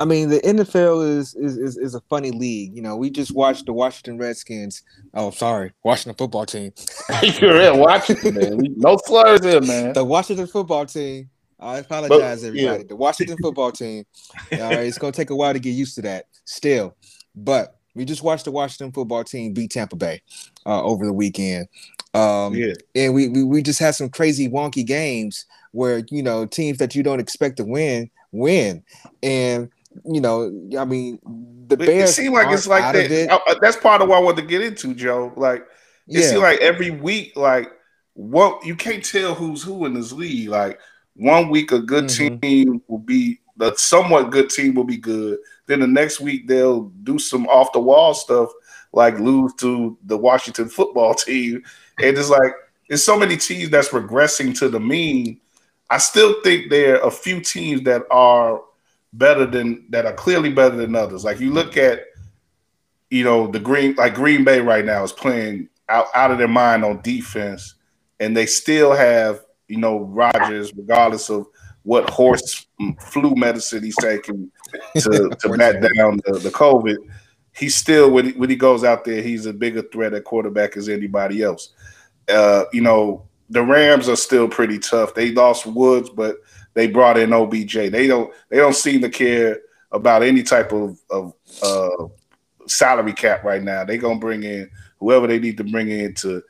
I mean, the NFL is, is is is a funny league. You know, we just watched the Washington Redskins. Oh, sorry, Washington football team.
You're in Washington, man. No slurs in, man.
The Washington football team. I apologize, but, everybody. Yeah. The Washington football team. All right, it's gonna take a while to get used to that. Still, but we just watched the Washington football team beat Tampa Bay uh, over the weekend. Um, yeah. And we, we we just had some crazy wonky games where you know teams that you don't expect to win win, and you know, I mean, the Bears.
It seems like it's like that. It. Uh, that's part of what I want to get into, Joe. Like, it yeah. seems like every week, like, what you can't tell who's who in this league. Like, one week a good mm-hmm. team will be the somewhat good team will be good. Then the next week they'll do some off the wall stuff, like lose to the Washington football team, and it's like there's so many teams that's regressing to the mean. I still think there are a few teams that are better than that are clearly better than others. Like you look at, you know, the Green like Green Bay right now is playing out, out of their mind on defense, and they still have, you know, Rodgers, regardless of what horse flu medicine he's taking to, to bat down the, the COVID. He's still when he, when he goes out there, he's a bigger threat at quarterback as anybody else. Uh, you know, the Rams are still pretty tough. They lost Woods, but they brought in OBJ. They don't they don't seem to care about any type of, of uh, salary cap right now. They're gonna bring in whoever they need to bring in to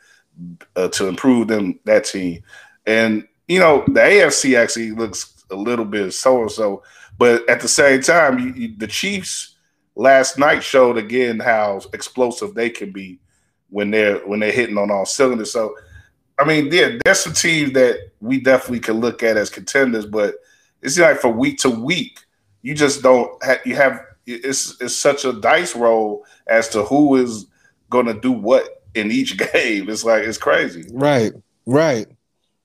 uh, to improve them that team. And you know, the AFC actually looks a little bit so and so, but at the same time, you, you, the Chiefs last night showed again how explosive they can be when they're when they're hitting on all cylinders. So, I mean, yeah, there's some teams that we definitely can look at as contenders, but it's like for week to week, you just don't have, you have it's it's such a dice roll as to who is going to do what in each game. It's like it's crazy.
Right, right.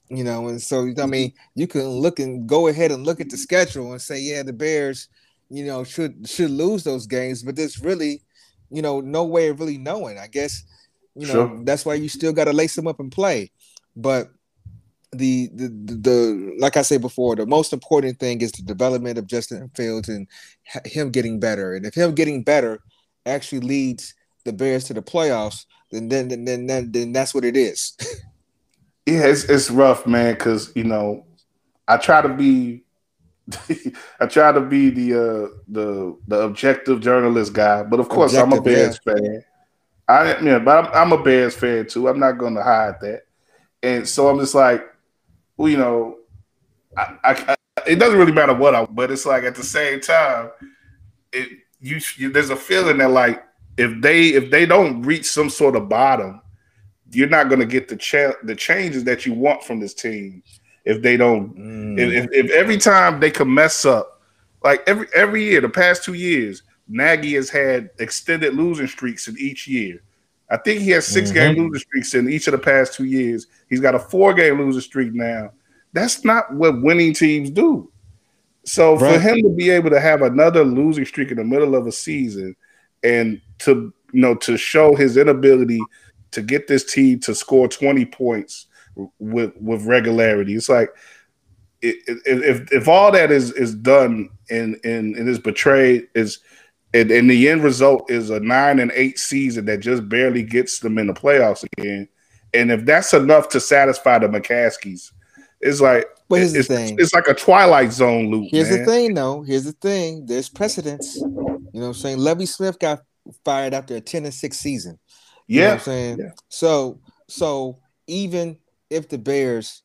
You know, and so I mean, you can look and go ahead and look at the schedule and say, yeah, the Bears, you know, should should lose those games, but there's really, you know, no way of really knowing. I guess, you know, sure. that's why you still got to lace them up and play. But the, the the like I said before, the most important thing is the development of Justin Fields and him getting better. And if him getting better actually leads the Bears to the playoffs, then then then then, then that's what it is.
yeah, it's it's rough, man. Because you know, I try to be, I try to be the uh the the objective journalist guy, but of course objective, I'm a Bears yeah. fan. I yeah, but I'm, I'm a Bears fan too. I'm not going to hide that, and so I'm just like, well, you know, I, I, it doesn't really matter what I, but it's like at the same time, it you, you there's a feeling that like if they if they don't reach some sort of bottom, you're not going to get the cha- the changes that you want from this team. If they don't, mm. if, if every time they can mess up, like every every year, the past two years, Nagy has had extended losing streaks in each year. I think he has 6 mm-hmm. game losing streaks in each of the past two years. He's got a four game losing streak now. That's not what winning teams do. So right. for him to be able to have another losing streak in the middle of a season and to you know to show his inability to get this team to score 20 points with with regularity, it's like if if all that is is done and and, and is betrayed is and, and the end result is a nine and eight season that just barely gets them in the playoffs again. And if that's enough to satisfy the McCaskies, it's like
but here's
it's,
the thing.
It's like a Twilight Zone loop.
Here's
man.
the thing, though. Here's the thing. There's precedence. You know what I'm saying? Lovie Smith got fired after a 10 and 6 season. You
yeah.
I'm saying?
Yeah.
So so even if the Bears,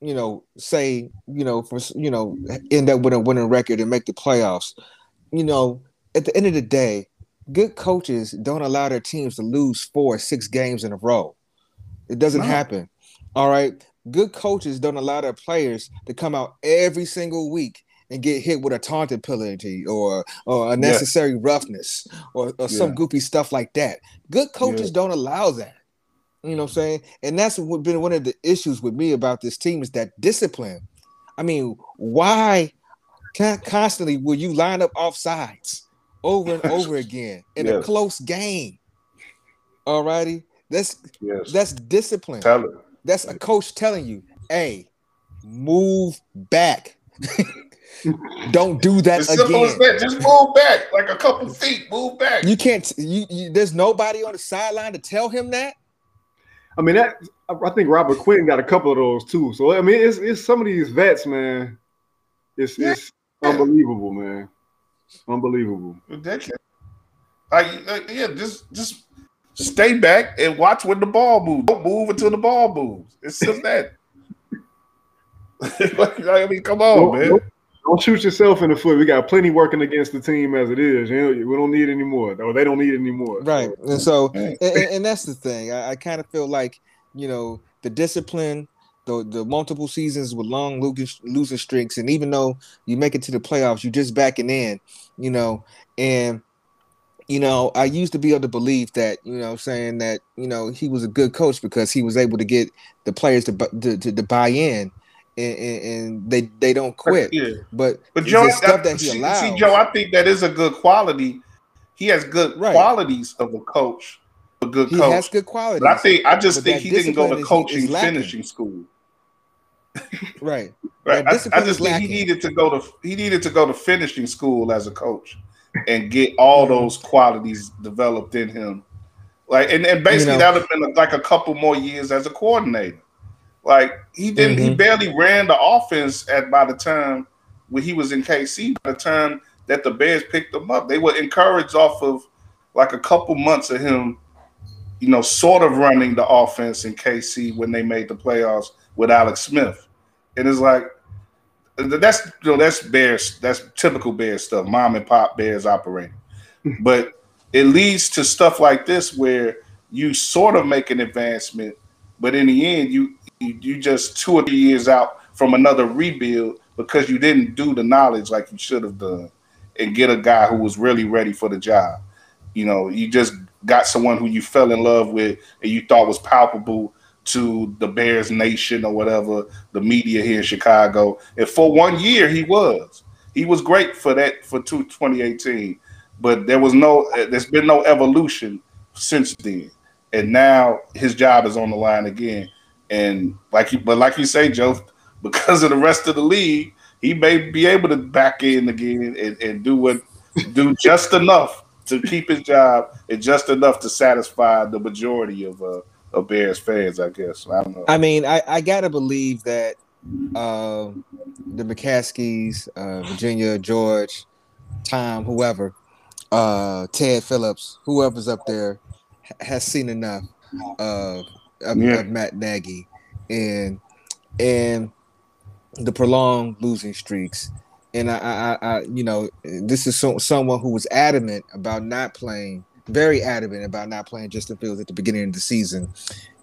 you know, say, you know, for you know, end up with a winning record and make the playoffs, you know, at the end of the day, good coaches don't allow their teams to lose four or six games in a row. It doesn't no. happen. All right. Good coaches don't allow their players to come out every single week and get hit with a taunted penalty or or unnecessary yeah. roughness or, or yeah. some goofy stuff like that. Good coaches yeah. don't allow that. You know what I'm saying? And that's what been one of the issues with me about this team is that discipline. I mean, why constantly will you line up off sides? over and over again in a close game. All righty. That's yes. that's discipline. That's a coach telling you, hey, move back. Don't do that it's again.
That. Just move back, like a couple feet. Move back.
You can't. You, you, there's nobody on the sideline to tell him that.
I mean, that I think Robert Quinn got a couple of those too. So I mean, it's it's some of these vets, man. It's yeah. it's unbelievable, man. Unbelievable.
Ridiculous. Like, like, yeah, just just stay back and watch when the ball moves. Don't move until the ball moves. It's just that. I mean, come on, don't, man.
Don't, don't, shoot yourself in the foot. We got plenty working against the team as it is. You know, we don't need any more, or they don't need any more.
Right, and so, and, and that's the thing. I, I kind of feel like you know the discipline the, the multiple seasons with long losing streaks, and even though you make it to the playoffs, you're just backing in, you know, and you know, I used to be able to believe that, you know, saying that, you know, he was a good coach because he was able to get the players to to, to, to buy in, and, and, they they don't quit. Yeah. But
but Joe, stuff that he see, allows. See, Joe, I think that is a good quality. He has good right. qualities of a coach a good
he
coach.
He has good quality.
But I think I just think he didn't go to coaching finishing school.
right.
right. I, I, just think he needed to go to he needed to go to finishing school as a coach and get all those qualities developed in him. Like and, and basically you know, that would have been like a couple more years as a coordinator. Like he didn't mm-hmm. he barely ran the offense at by the time when he was in KC, by the time that the Bears picked him up. They were encouraged off of like a couple months of him, you know, sort of running the offense in KC when they made the playoffs with Alex Smith, and it's like that's you know that's Bears that's typical bear stuff, mom and pop Bears operating, but it leads to stuff like this where you sort of make an advancement, but in the end you you, you just two or three years out from another rebuild because you didn't do the knowledge like you should have done and get a guy who was really ready for the job. You know, you just got someone who you fell in love with and you thought was palpable to the Bears nation or whatever, the media here in Chicago. And for one year, he was. He was great for that for 2018. But there was no, there's been no evolution since then. And now his job is on the line again. And like you, but like you say, Joe, because of the rest of the league, he may be able to back in again and, and do what do just enough to keep his job and just enough to satisfy the majority of uh, of Bears fans, I guess. I don't know.
I mean, I, I gotta believe that uh, the McCaskies, uh, Virginia, George, Tom, whoever, uh, Ted Phillips, whoever's up there, has seen enough of, of, yeah. of Matt Nagy and and the prolonged losing streaks. And I, I, I you know, this is so, someone who was adamant about not playing, very adamant about not playing Justin Fields at the beginning of the season.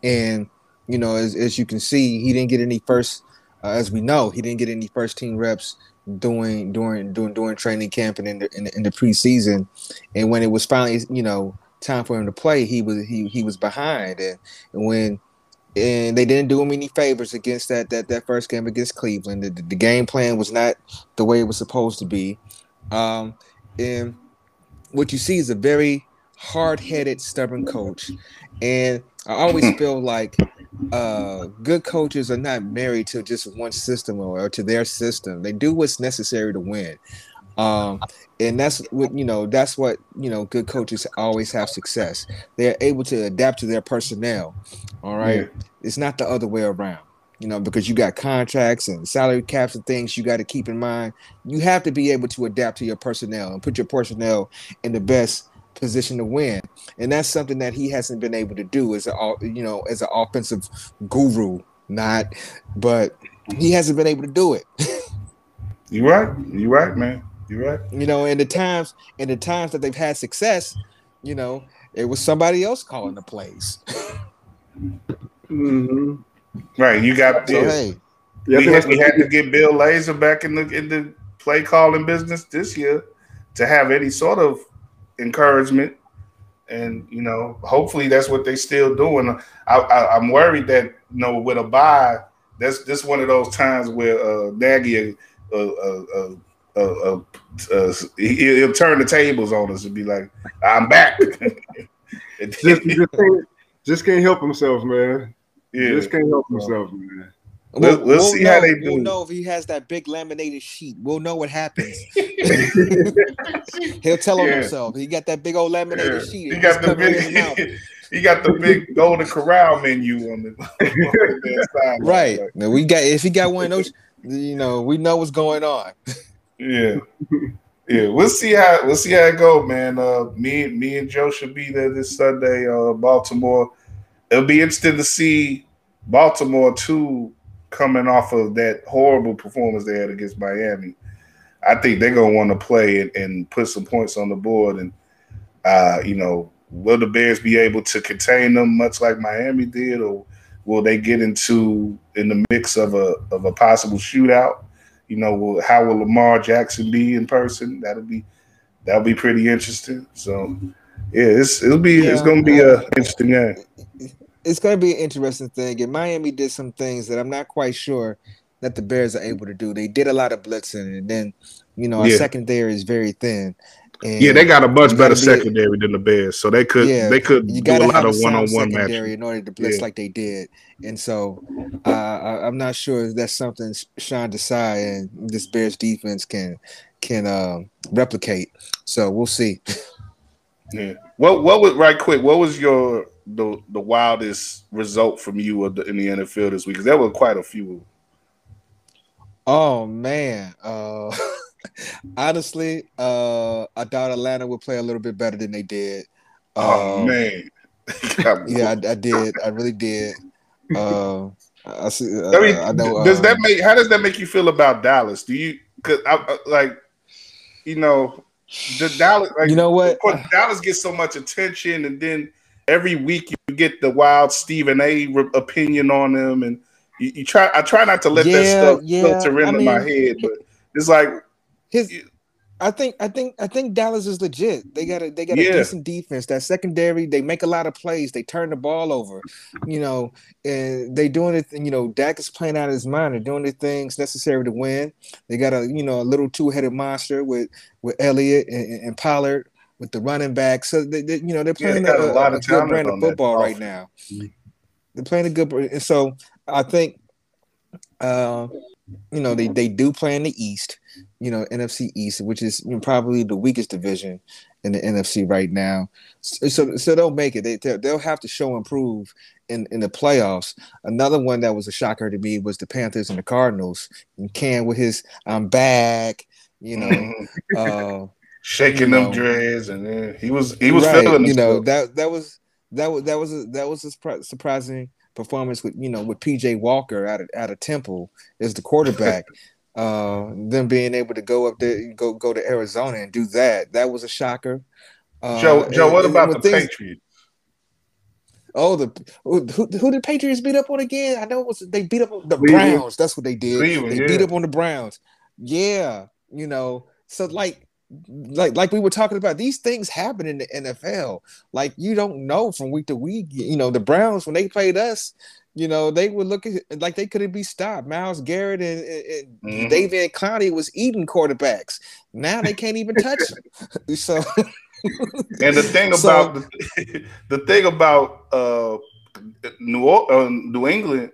And, you know, as, as you can see, he didn't get any first, uh, as we know, he didn't get any first team reps during during during during training camp and in the, in the, in the preseason. And when it was finally, you know, time for him to play, he was he he was behind. And, and when and they didn't do him any favors against that that that first game against Cleveland. The, the game plan was not the way it was supposed to be, um, and what you see is a very hard-headed, stubborn coach. And I always feel like uh, good coaches are not married to just one system or, or to their system. They do what's necessary to win. Um, and that's what you know. That's what you know. Good coaches always have success. They're able to adapt to their personnel. All right, yeah. it's not the other way around. You know, because you got contracts and salary caps and things you got to keep in mind. You have to be able to adapt to your personnel and put your personnel in the best position to win. And that's something that he hasn't been able to do as a you know as an offensive guru. Not, but he hasn't been able to do it.
You're right. You're right, man. You're right.
You know, in the times in the times that they've had success, you know, it was somebody else calling the plays.
mm-hmm. Right. You got so, hey, we, had, we had to get Bill Lazor back in the in the play calling business this year to have any sort of encouragement. And you know, hopefully that's what they're still doing. I, I, am worried that you know with a bye, that's this one of those times where uh, Nagy uh, uh, uh uh, uh, uh, he'll turn the tables on us and be like, "I'm back."
just, just, can't, just, can't, help himself, man. Yeah, just can't help himself, man.
We'll, we'll, we'll see
know,
how they do.
We'll know if he has that big laminated sheet. We'll know what happens. He'll tell yeah. himself. He got that big old laminated yeah. sheet.
He got the big. he got the big Golden Corral menu on the, on
the side. Right. Now we got if he got one of those, you know, we know what's going on.
Yeah. Yeah, we'll see how we'll see how it go, man. Uh, me, me and Joe should be there this Sunday. Uh, Baltimore. It'll be interesting to see Baltimore too, coming off of that horrible performance they had against Miami. I think they're gonna want to play and, and, put some points on the board. And uh, you know, will the Bears be able to contain them much like Miami did, or will they get into in the mix of a of a possible shootout? You know, how will Lamar Jackson be in person? That'll be that'll be pretty interesting. So yeah, it's it'll be yeah, it's gonna be a interesting game.
It's gonna be an interesting thing. And Miami did some things that I'm not quite sure that the Bears are able to do. They did a lot of blitzing, and then you know our yeah. secondary is very thin.
And yeah, they got a much better secondary than the Bears, so they could yeah, they could you do a lot of one on one matches
in order to blitz yeah. like they did. And so uh, I, am not sure if that's something Sean Desai and this Bears defense can can uh, replicate. So we'll see.
Yeah. What what was right quick? What was your the the wildest result from you in the NFL this week? Because there were quite a few.
Oh man. Uh honestly, uh, I thought Atlanta would play a little bit better than they did.
Oh um, man,
yeah, I, I, did. I really did. Uh, I, see, uh,
I mean,
I know.
does that
um,
make? How does that make you feel about Dallas? Do you? Cause I, I- like, you know, the Dallas. Like,
You know what?
Dallas gets so much attention, and then every week you get the wild Stephen A. re- opinion on them, and you, you try. I try not to let that stuff
yeah,
filter
I
into my head, but it's like,
his I think I think I think Dallas is legit. They got a they got
Yeah.
a decent defense. That secondary, they make a lot of plays. They turn the ball over, you know, and they doing it. You know, Dak is playing out of his mind. They're doing the things necessary to win. They got a you know a little two headed monster with with Elliott and, and- and Pollard with the running back. So they, they- you know they're
Yeah, they
playing a,
a lot
a
of
good brand of
that
football right now. They're playing a good, and so I think, uh, you know, they they do play in the East you know, NFC East, which is you know, probably the weakest division in the NFC right now. So, so, so they'll make it. They they'll, have to show and prove in in the playoffs. Another one that was a shocker to me was the Panthers and the Cardinals. And Cam with his "I'm back," you know. uh,
shaking them
know.
dreads, and then he was he was
right,
feeling
you know that that was that was that was a, that was a surpri- surprising performance with you know with PJ Walker out of out of Temple as the quarterback. uh, them being able to go up there, go go to Arizona and do that, that was a shocker. Uh,
Joe, Joe,
and-
what
and
about the
things-
Patriots?
Oh, the who, who did Patriots beat up on again? I know it was they beat up on the
Cleveland.
Browns. That's what they did.
Cleveland,
they beat up on the Browns. Yeah, you know. So like, like like we were talking about, these things happen in the NFL. Like you don't know from week to week. You know, the Browns when they played us, you know, they were looking like they couldn't be stopped. Myles Garrett and, and,
Mhm.
David Clowney was eating quarterbacks. Now they can't even touch them. So
And the thing
So-
about the, the thing about uh, New uh, New England,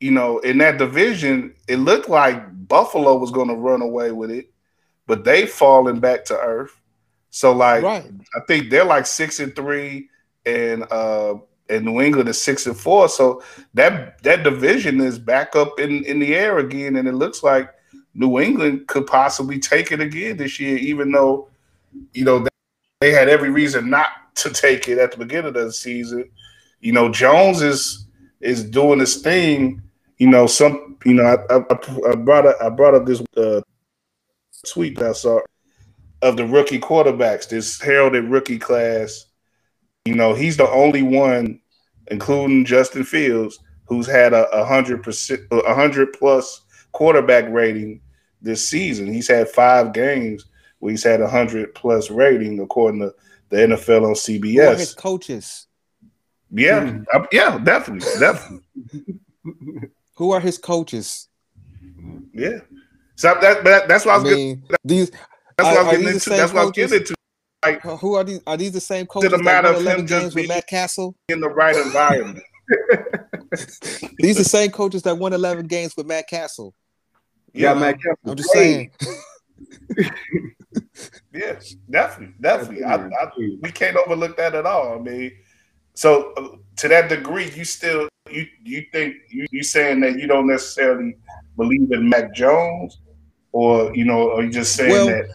you know, in that division, it looked like Buffalo was going to run away with it, but they fallen back to earth. So, like,
right.
I think they're like six and three, and uh, and New England is six and four. So that that division is back up in in the air again, and it looks like New England could possibly take it again this year, even though you know they, they had every reason not to take it at the beginning of the season. You know, Jones is is doing his thing. You know, some you know I, I, I brought up, I brought up this uh, tweet that I saw of the rookie quarterbacks, this heralded rookie class. You know, he's the only one, including Justin Fields, who's had a hundred percent, a hundred plus quarterback rating this season. He's had five games where he's had a hundred plus rating, according to the NFL on
are his
CBS.
coaches?
Yeah,
Hmm.
uh, yeah, definitely, definitely,
Who are his coaches?
yeah. So that, that that's what I
I
was getting.
mean, these
That's what I
are-
was getting
these
into.
the same
That's what I was getting into.
Like, who are these? Are these the same coaches
the
that
matter
won
of
11
him just
games with
being-
Matt Cassel?
In the right environment.
These are the same coaches that won 11 games with Matt Cassel.
Yeah,
Yeah,
Matt Cassel.
I'm just saying.
yes, definitely, definitely. I, I, we can't overlook that at all. I mean, so uh, to that degree, you still you you think you you saying that you don't necessarily believe in Mac Jones, or you know, are you just saying
Well,
that?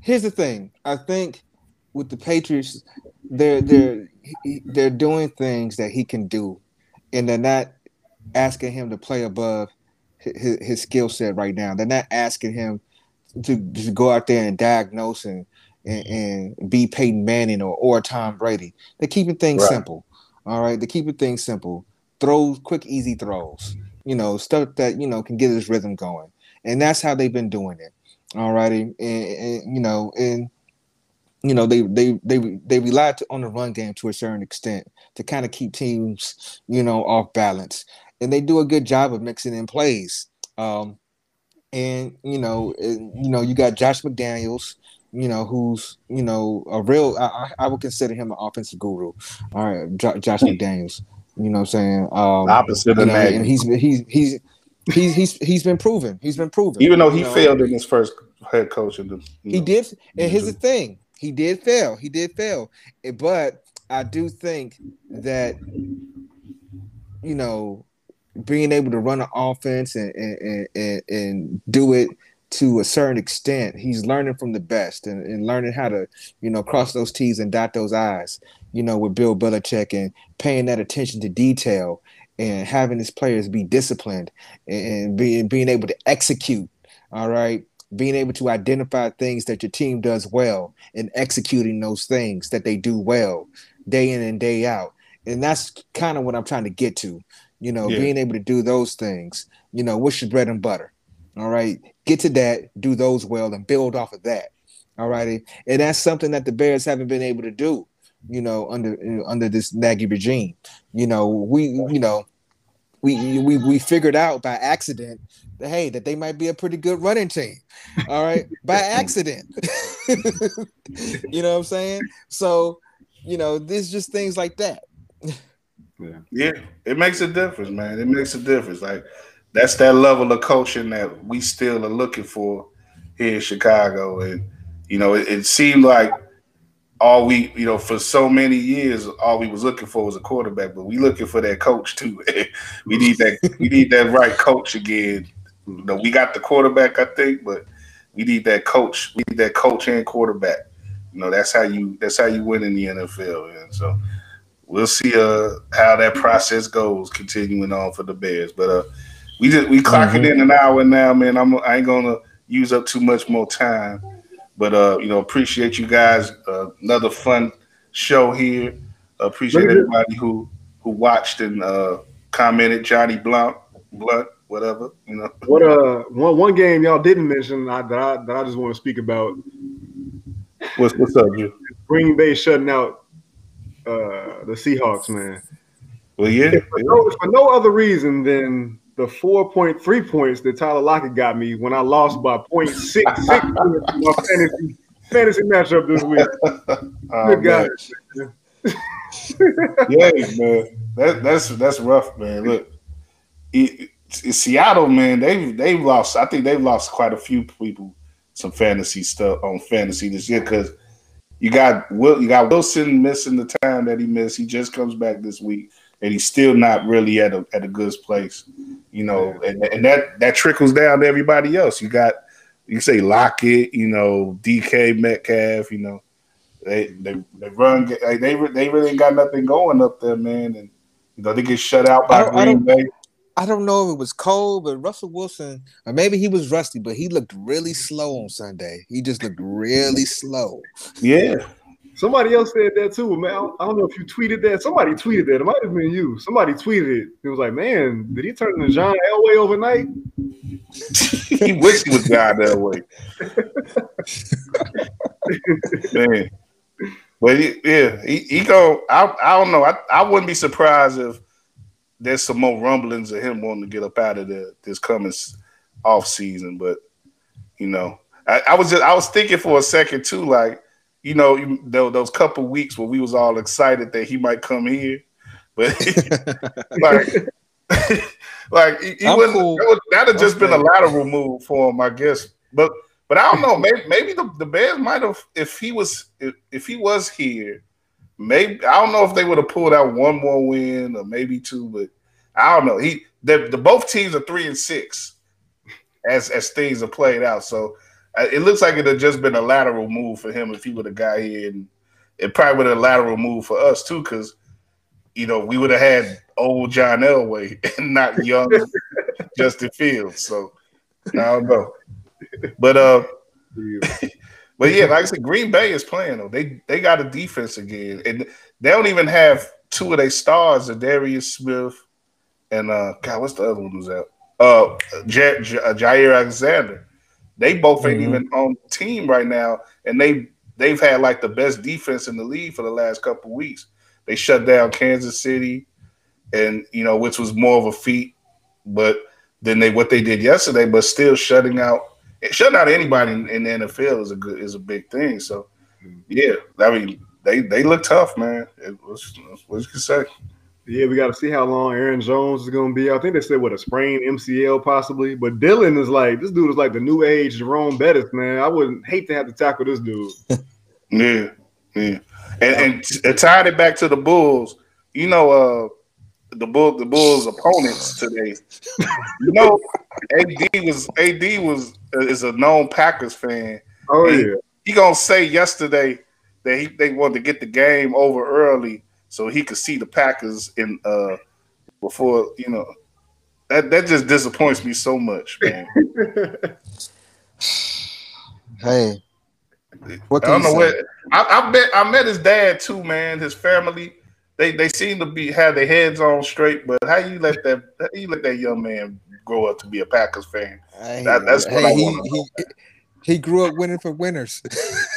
Here's the thing. I think with the Patriots, they're they're they're doing things that he can do, and they're not asking him to play above his, his skill set right now. They're not asking him to, to go out there and diagnose and, and, and be Peyton Manning or, or Tom Brady. They're keeping things
Right.
simple. All right. They're keeping things simple. Throws, quick, easy throws. You know, stuff that, you know, can get his rhythm going. And that's how they've been doing it. All righty. And, and you know, and you know, they they they they relied to, on the run game to a certain extent to kind of keep teams, you know, off balance. And they do a good job of mixing in plays. Um, and you know, and, you know, you got Josh McDaniels, you know, who's you know a real. I, I would consider him an offensive guru. All right, jo- Josh McDaniels. You know, what I'm saying um,
Opposite
you
of
know, and he's he's he's he's he's he's been proven. He's been proven.
Even though he
know.
failed in his first head coach, in the,
He
know,
did, and here's the thing: he did fail. He did fail, Eh, but I do think that you know being able to run an offense and and, and, and do it to a certain extent, he's learning from the best and, and learning how to you know cross those T's and dot those I's. You know, with Bill Belichick and paying that attention to detail and having his players be disciplined and being being able to execute. All right, being able to identify things that your team does well and executing those things that they do well day in and day out. And that's kind of what I'm trying to get to. You know, yeah. being able to do those things. You know, what's your bread and butter? All right, get to that, do those well, and build off of that. All righty, and that's something that the Bears haven't been able to do. You know, under under this Nagy regime. You know, we you know we we we figured out by accident that hey that they might be a pretty good running team all right? By accident. You know what i'm saying? So you know there's just things like that.
Yeah yeah. It makes a difference man. It makes a difference. Like that's that level of coaching that we still are looking for here in chicago. And you know it, it seemed like all we, you know, for so many years, all we was looking for was a quarterback, but we looking for that coach too. we need that, we need that right coach again. You know, we got the quarterback, I think, but we need that coach. We need that coach and quarterback. You know, that's how you that's how you win in the NFL. And so we'll see uh how that process goes continuing on for the Bears. But uh we just we clocking mm-hmm. in an hour now, man. I'm I ain't gonna use up too much more time. But uh, you know, appreciate you guys. Uh, another fun show here. appreciate everybody who who watched and uh, commented. Johnny Blunt, Blunt, whatever. You know.
What uh one one game y'all didn't mention that I that I just want to speak about.
What's what's up, you?
Green Bay shutting out uh the Seahawks, man.
Well, yeah.
For, yeah. No, for no other reason than the 4.3 points that Tyler Lockett got me when I lost by 0.66 in my fantasy fantasy matchup this week. oh, Good
guys. yeah, man. That, that's that's rough, man. Look, it, Seattle, man, they've they've lost. I think they've lost quite a few people some fantasy stuff on fantasy this year because you got Will, you got Wilson missing the time that he missed. He just comes back this week and he's still not really at a at a good place, you know, and, and that that trickles down to everybody else. You got you say Lockett, you know, DK Metcalf, you know, they they they run they they, they really ain't got nothing going up there, man, and you know they get shut out by Green Bay.
I don't know if it was cold, but Russell Wilson, or maybe he was rusty, but he looked really mm-hmm. slow on Sunday. He just looked really slow.
Yeah,
Somebody else said that too, man. I don't know if you tweeted that. Somebody tweeted that. It might have been you. Somebody tweeted it. It was like, man, did he turn into John Elway overnight?
he wished he was John Elway. man. But he, yeah, he, he go. I, I don't know. I, I wouldn't be surprised if there's some more rumblings of him wanting to get up out of there this coming off season. But you know, I, I was just I was thinking for a second too, like you know, those couple weeks where we was all excited that he might come here, but like, like he, he wouldn't. Cool. That would have just been a lateral move for him, I guess. But but I don't know. Maybe maybe the, the Bears might have if he was if, if he was here. Maybe I don't know if they would have pulled out one more win or maybe two, but I don't know. He the, the both teams are three and six as as things are played out. So it looks like it had just been a lateral move for him if he would have got here, and it probably would have a lateral move for us too, because you know we would have had old John Elway and not young Justin Fields. So I don't know, but uh, but yeah, like I said, Green Bay is playing though. They they got a defense again, and they don't even have two of their stars, Darius Smith and uh, God, what's the other one who's out? Uh, J- J- Jaire Alexander. They both ain't mm-hmm. even on the team right now, and they they've had like the best defense in the league for the last couple weeks. They shut down Kansas City, and you know which was more of a feat, but than they what they did yesterday. But still shutting out shutting out anybody in, in the NFL is a good is a big thing. So mm-hmm. yeah, I mean they they look tough, man. It was what you can say.
Yeah, we got to see how long Aaron Jones is going to be. I think they said what a sprained MCL possibly, but Dillon is like this dude is like the new age Jerome Bettis, man. I wouldn't hate to have to tackle this dude.
yeah, yeah, and, and tied it back to the Bulls. You know, uh, the bull the Bulls opponents today. you know, AD was AD was is a known Packers fan.
Oh yeah,
he gonna say yesterday that he they wanted to get the game over early so he could see the Packers in uh before you know. That that just disappoints me so much, man.
hey,
what I don't know what I, I met. I met his dad too, man. His family, they they seem to be have their heads on straight. But how you let that how you let that young man grow up to be a Packers fan? That, that's what hey, I want to know.
He grew up winning for winners.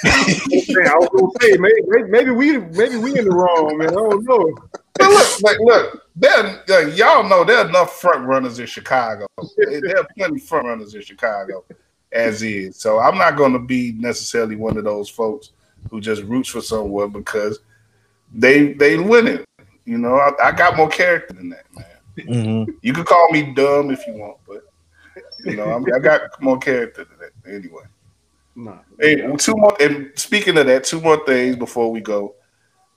I was gonna say maybe, maybe we maybe we in the wrong, man. I don't know.
But look, like, look, there, like, y'all know there are enough front runners in Chicago. there are plenty front runners in Chicago, as is. So I'm not going to be necessarily one of those folks who just roots for someone because they they win it. You know, I, I got more character than that, man. Mm-hmm. You can call me dumb if you want, but you know, I, I got more character than that anyway. Nah, hey, two more. And speaking of that, two more things before we go.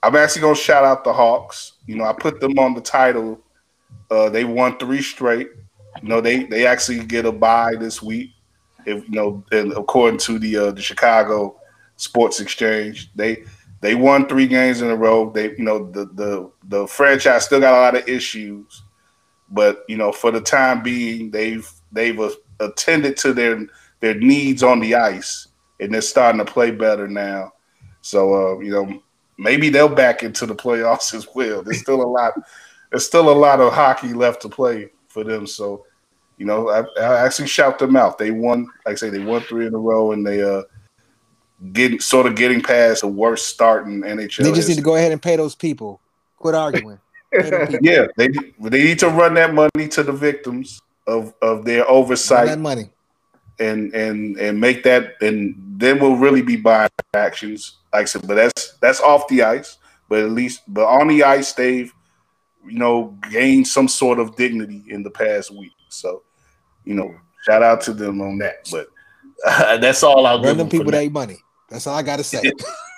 I'm actually gonna shout out the Hawks. You know, I put them on the title. Uh, they won three straight. You know, they they actually get a bye this week. If you know, and according to the uh, the Chicago Sports Exchange, they they won three games in a row. They you know the the the franchise still got a lot of issues, but you know for the time being, they've they've attended to their their needs on the ice, and they're starting to play better now. So uh, you know maybe they'll back into the playoffs as well. There's still a lot. There's still a lot of hockey left to play for them. So, you know, I, I actually shout them out. They won, like I say, they won three in a row, and they uh getting sort of getting past the worst start in NHL.
They just need to go ahead and pay those people. Quit arguing.
yeah, they they need to run that money to the victims of of their oversight.
Run that money
and and and make that, and then we'll really be buying actions. Like I said, but that's that's off the ice. But at least, but on the ice, they've you know gained some sort of dignity in the past week. So, you know, shout out to them on that. But uh, that's all I'll
give them people that money. That's all I gotta say.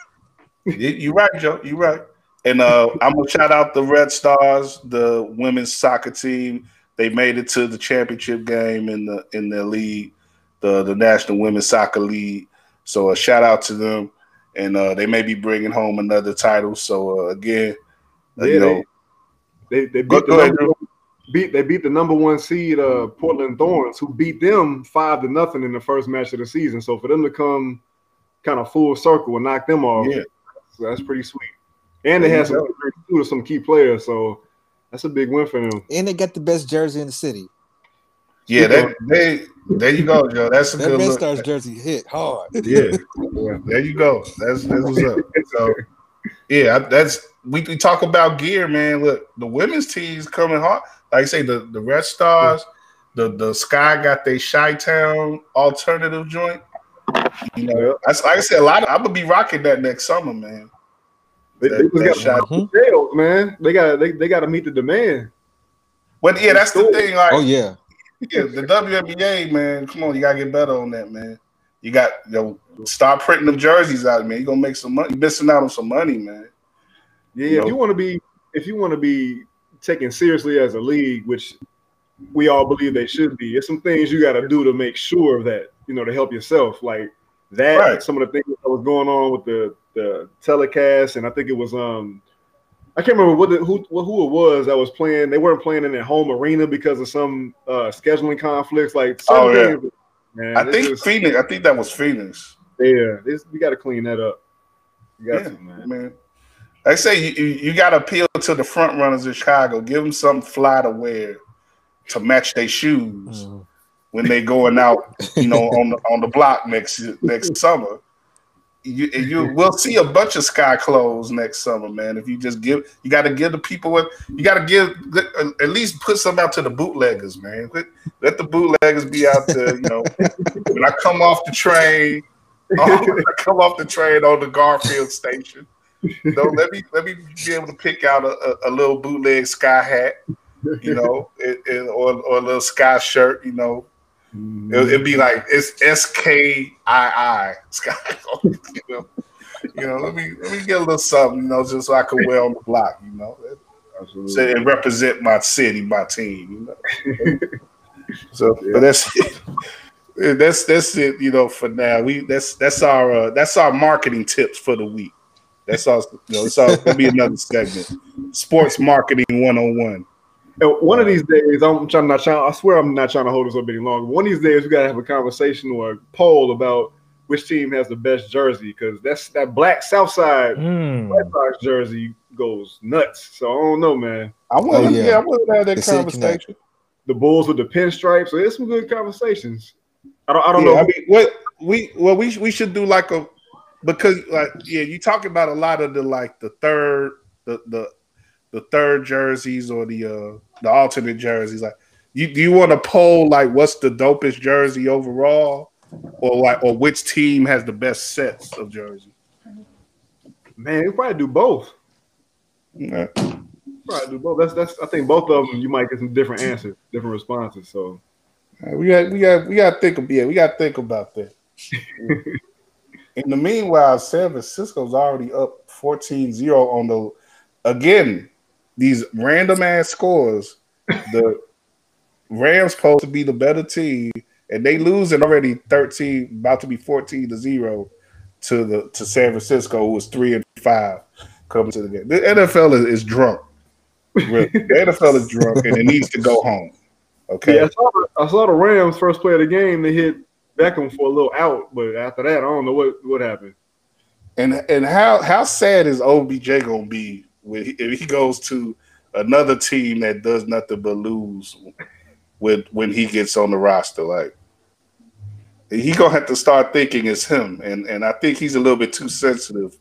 You're right, Joe. You're right. And uh, I'm gonna shout out the Red Stars, the women's soccer team. They made it to the championship game in the in their league the the National Women's Soccer League. So a shout out to them, and uh, they may be bringing home another title. So uh, again, uh, yeah, you know,
they, they, they beat the number, beat they beat the number one seed uh, Portland Thorns, who beat them five to nothing in the first match of the season. So for them to come kind of full circle and knock them off, yeah, so that's pretty sweet. And they had some some key players, so that's a big win for them.
And they got the best jersey in the city.
Yeah, that they there you go, Joe. That's a that good Red
Stars jersey hit hard.
Yeah, there you go. That's that's what's up. So yeah, that's we, we talk about gear, man. Look, the women's team's coming hard. Like I say, the the Red Stars, the the Sky got their Chi Town alternative joint. You know, that's like I said, a lot. Of, I'm gonna be rocking that next summer, man.
They, that, they got mm-hmm. sales, man. They got they, they got to meet the demand.
But yeah, that's the thing. Like,
oh yeah,
yeah, the WNBA, man. Come on, you gotta get better on that, man. You got you stop printing them jerseys out, man. You're gonna make some money. You're missing out on some money, man.
Yeah, you if know? you want to be if you want to be taken seriously as a league, which we all believe they should be, there's some things you gotta do to make sure that, you know, to help yourself. Like that, right. some of the things that was going on with the the telecast, and I think it was um I can't remember what the, who who it was that was playing. They weren't playing in their home arena because of some uh, scheduling conflicts. Like,
oh yeah, things, man, I think just, Phoenix. I think that was Phoenix.
Yeah, this, we got to clean that up.
yeah, to, man. man. I say you, you got to appeal to the front runners in Chicago. Give them some fly to wear to match their shoes mm. when they going out. You know, on the on the block next next summer you you will see a bunch of sky clothes next summer, man. If you just give, you got to give the people what you got to give. Uh, at least put some out to the bootleggers, man. Let let the bootleggers be out there. You know, when I come off the train, I come off the train on the Garfield station. You know, let me let me be able to pick out a, a, a little bootleg sky hat, you know, it, it, or or a little sky shirt, you know, Mm-hmm. It, would be like it's S K I I Sky. you know, you know. Let me let me get a little something, you know, just so I can wear on the block. You know, Absolutely. so and represent my city, my team. You know. so, yeah. but that's it. that's that's it. You know, for now, we that's that's our uh, that's our marketing tips for the week. That's all. You know, it's all gonna be another segment. Sports marketing one on one.
One of these days, I'm trying not trying. I swear, I'm not trying to hold this up any longer. One of these days, we gotta have a conversation or a poll about which team has the best jersey because that's that black Southside mm. White Sox jersey goes nuts. So I don't know, man.
I want, oh, yeah. yeah, I want to have that conversation.
The Bulls with the pinstripes. So there's some good conversations. I don't, I don't yeah, know.
I mean, what we well we we should do like a because like yeah, you talking about a lot of the like the third the the the third jerseys or the uh the alternate jerseys. Like, you do you want to poll like what's the dopest jersey overall, or like or which team has the best sets of jerseys?
Man, you probably do both. Yeah. Probably do both. That's that's. I think both of them you might get some different answers, different responses. So
we got we got we got to think of yeah, we got to think about that. In the meanwhile, San Francisco's already up 14-0 on the again these random ass scores. The Rams supposed to be the better team, and they losing already 13, about to be 14 to 0 to the to San Francisco, who was three and five coming to the game. The NFL is, is drunk. the NFL is drunk and it needs to go home. Okay.
Yeah, I saw, I saw the Rams first play of the game. They hit Beckham for a little out, but after that, I don't know what what happened.
And and how how sad is OBJ gonna be if he goes to another team that does nothing but lose with when he gets on the roster. Like he gonna have to start thinking it's him, and and I think he's a little bit too sensitive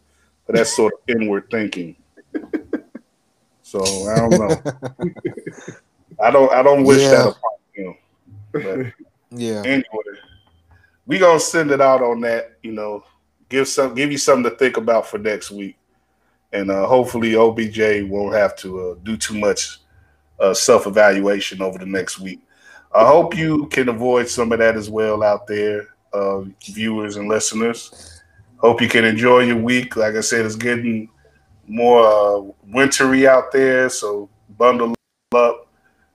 for that sort of inward thinking. So I don't know. I don't I don't wish yeah. that upon him.
But yeah.
Anyway, we gonna send it out on that. You know, give some give you something to think about for next week and uh, hopefully OBJ won't have to uh, do too much uh, self evaluation over the next week. I hope you can avoid some of that as well out there, uh, viewers and listeners. Hope you can enjoy your week. Like I said, it's getting more uh, wintry out there, so bundle up.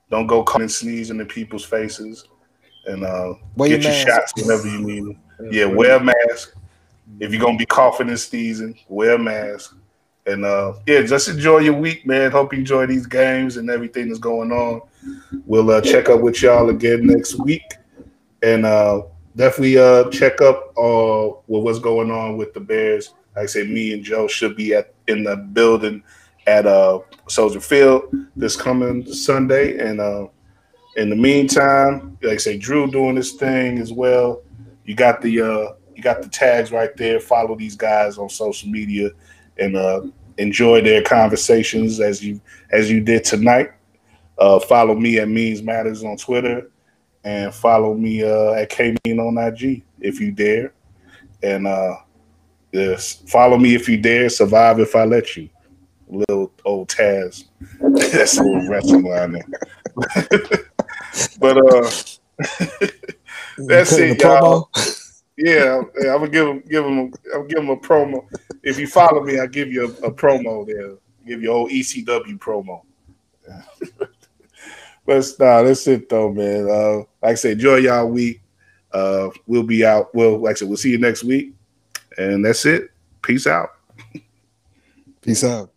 Don't go coughing and sneezing in people's faces, and uh, get your, your shots whenever you need them. Yeah, wear a mask. If you're gonna be coughing and sneezing, wear a mask. And uh, yeah, just enjoy your week, man. Hope you enjoy these games and everything that's going on. We'll uh, check up with y'all again next week, and uh, definitely uh, check up uh, with what's going on with the Bears. Like I say, me and Joe should be at in the building at uh, Soldier Field this coming Sunday. And uh, in the meantime, like I say, Drew doing this thing as well. You got the uh, you got the tags right there. Follow these guys on social media and uh, enjoy their conversations as you as you did tonight. Uh, follow me at Means Matters on Twitter, and follow me uh, at K Mean on IG if you dare, and uh, yes, follow me if you dare. Survive if I let you. Little old Taz, that's a little wrestling line there. but uh, that's it, y'all. Yeah, yeah, I'm gonna give him, give him, I'll give him a promo. If you follow me, I'll give you a, a promo there. I'll give you old ECW promo. but nah, that's it though, man. Uh, like I said, enjoy y'all week. Uh, we'll be out. Well, like I said, we'll see you next week, and that's it. Peace out.
Peace out.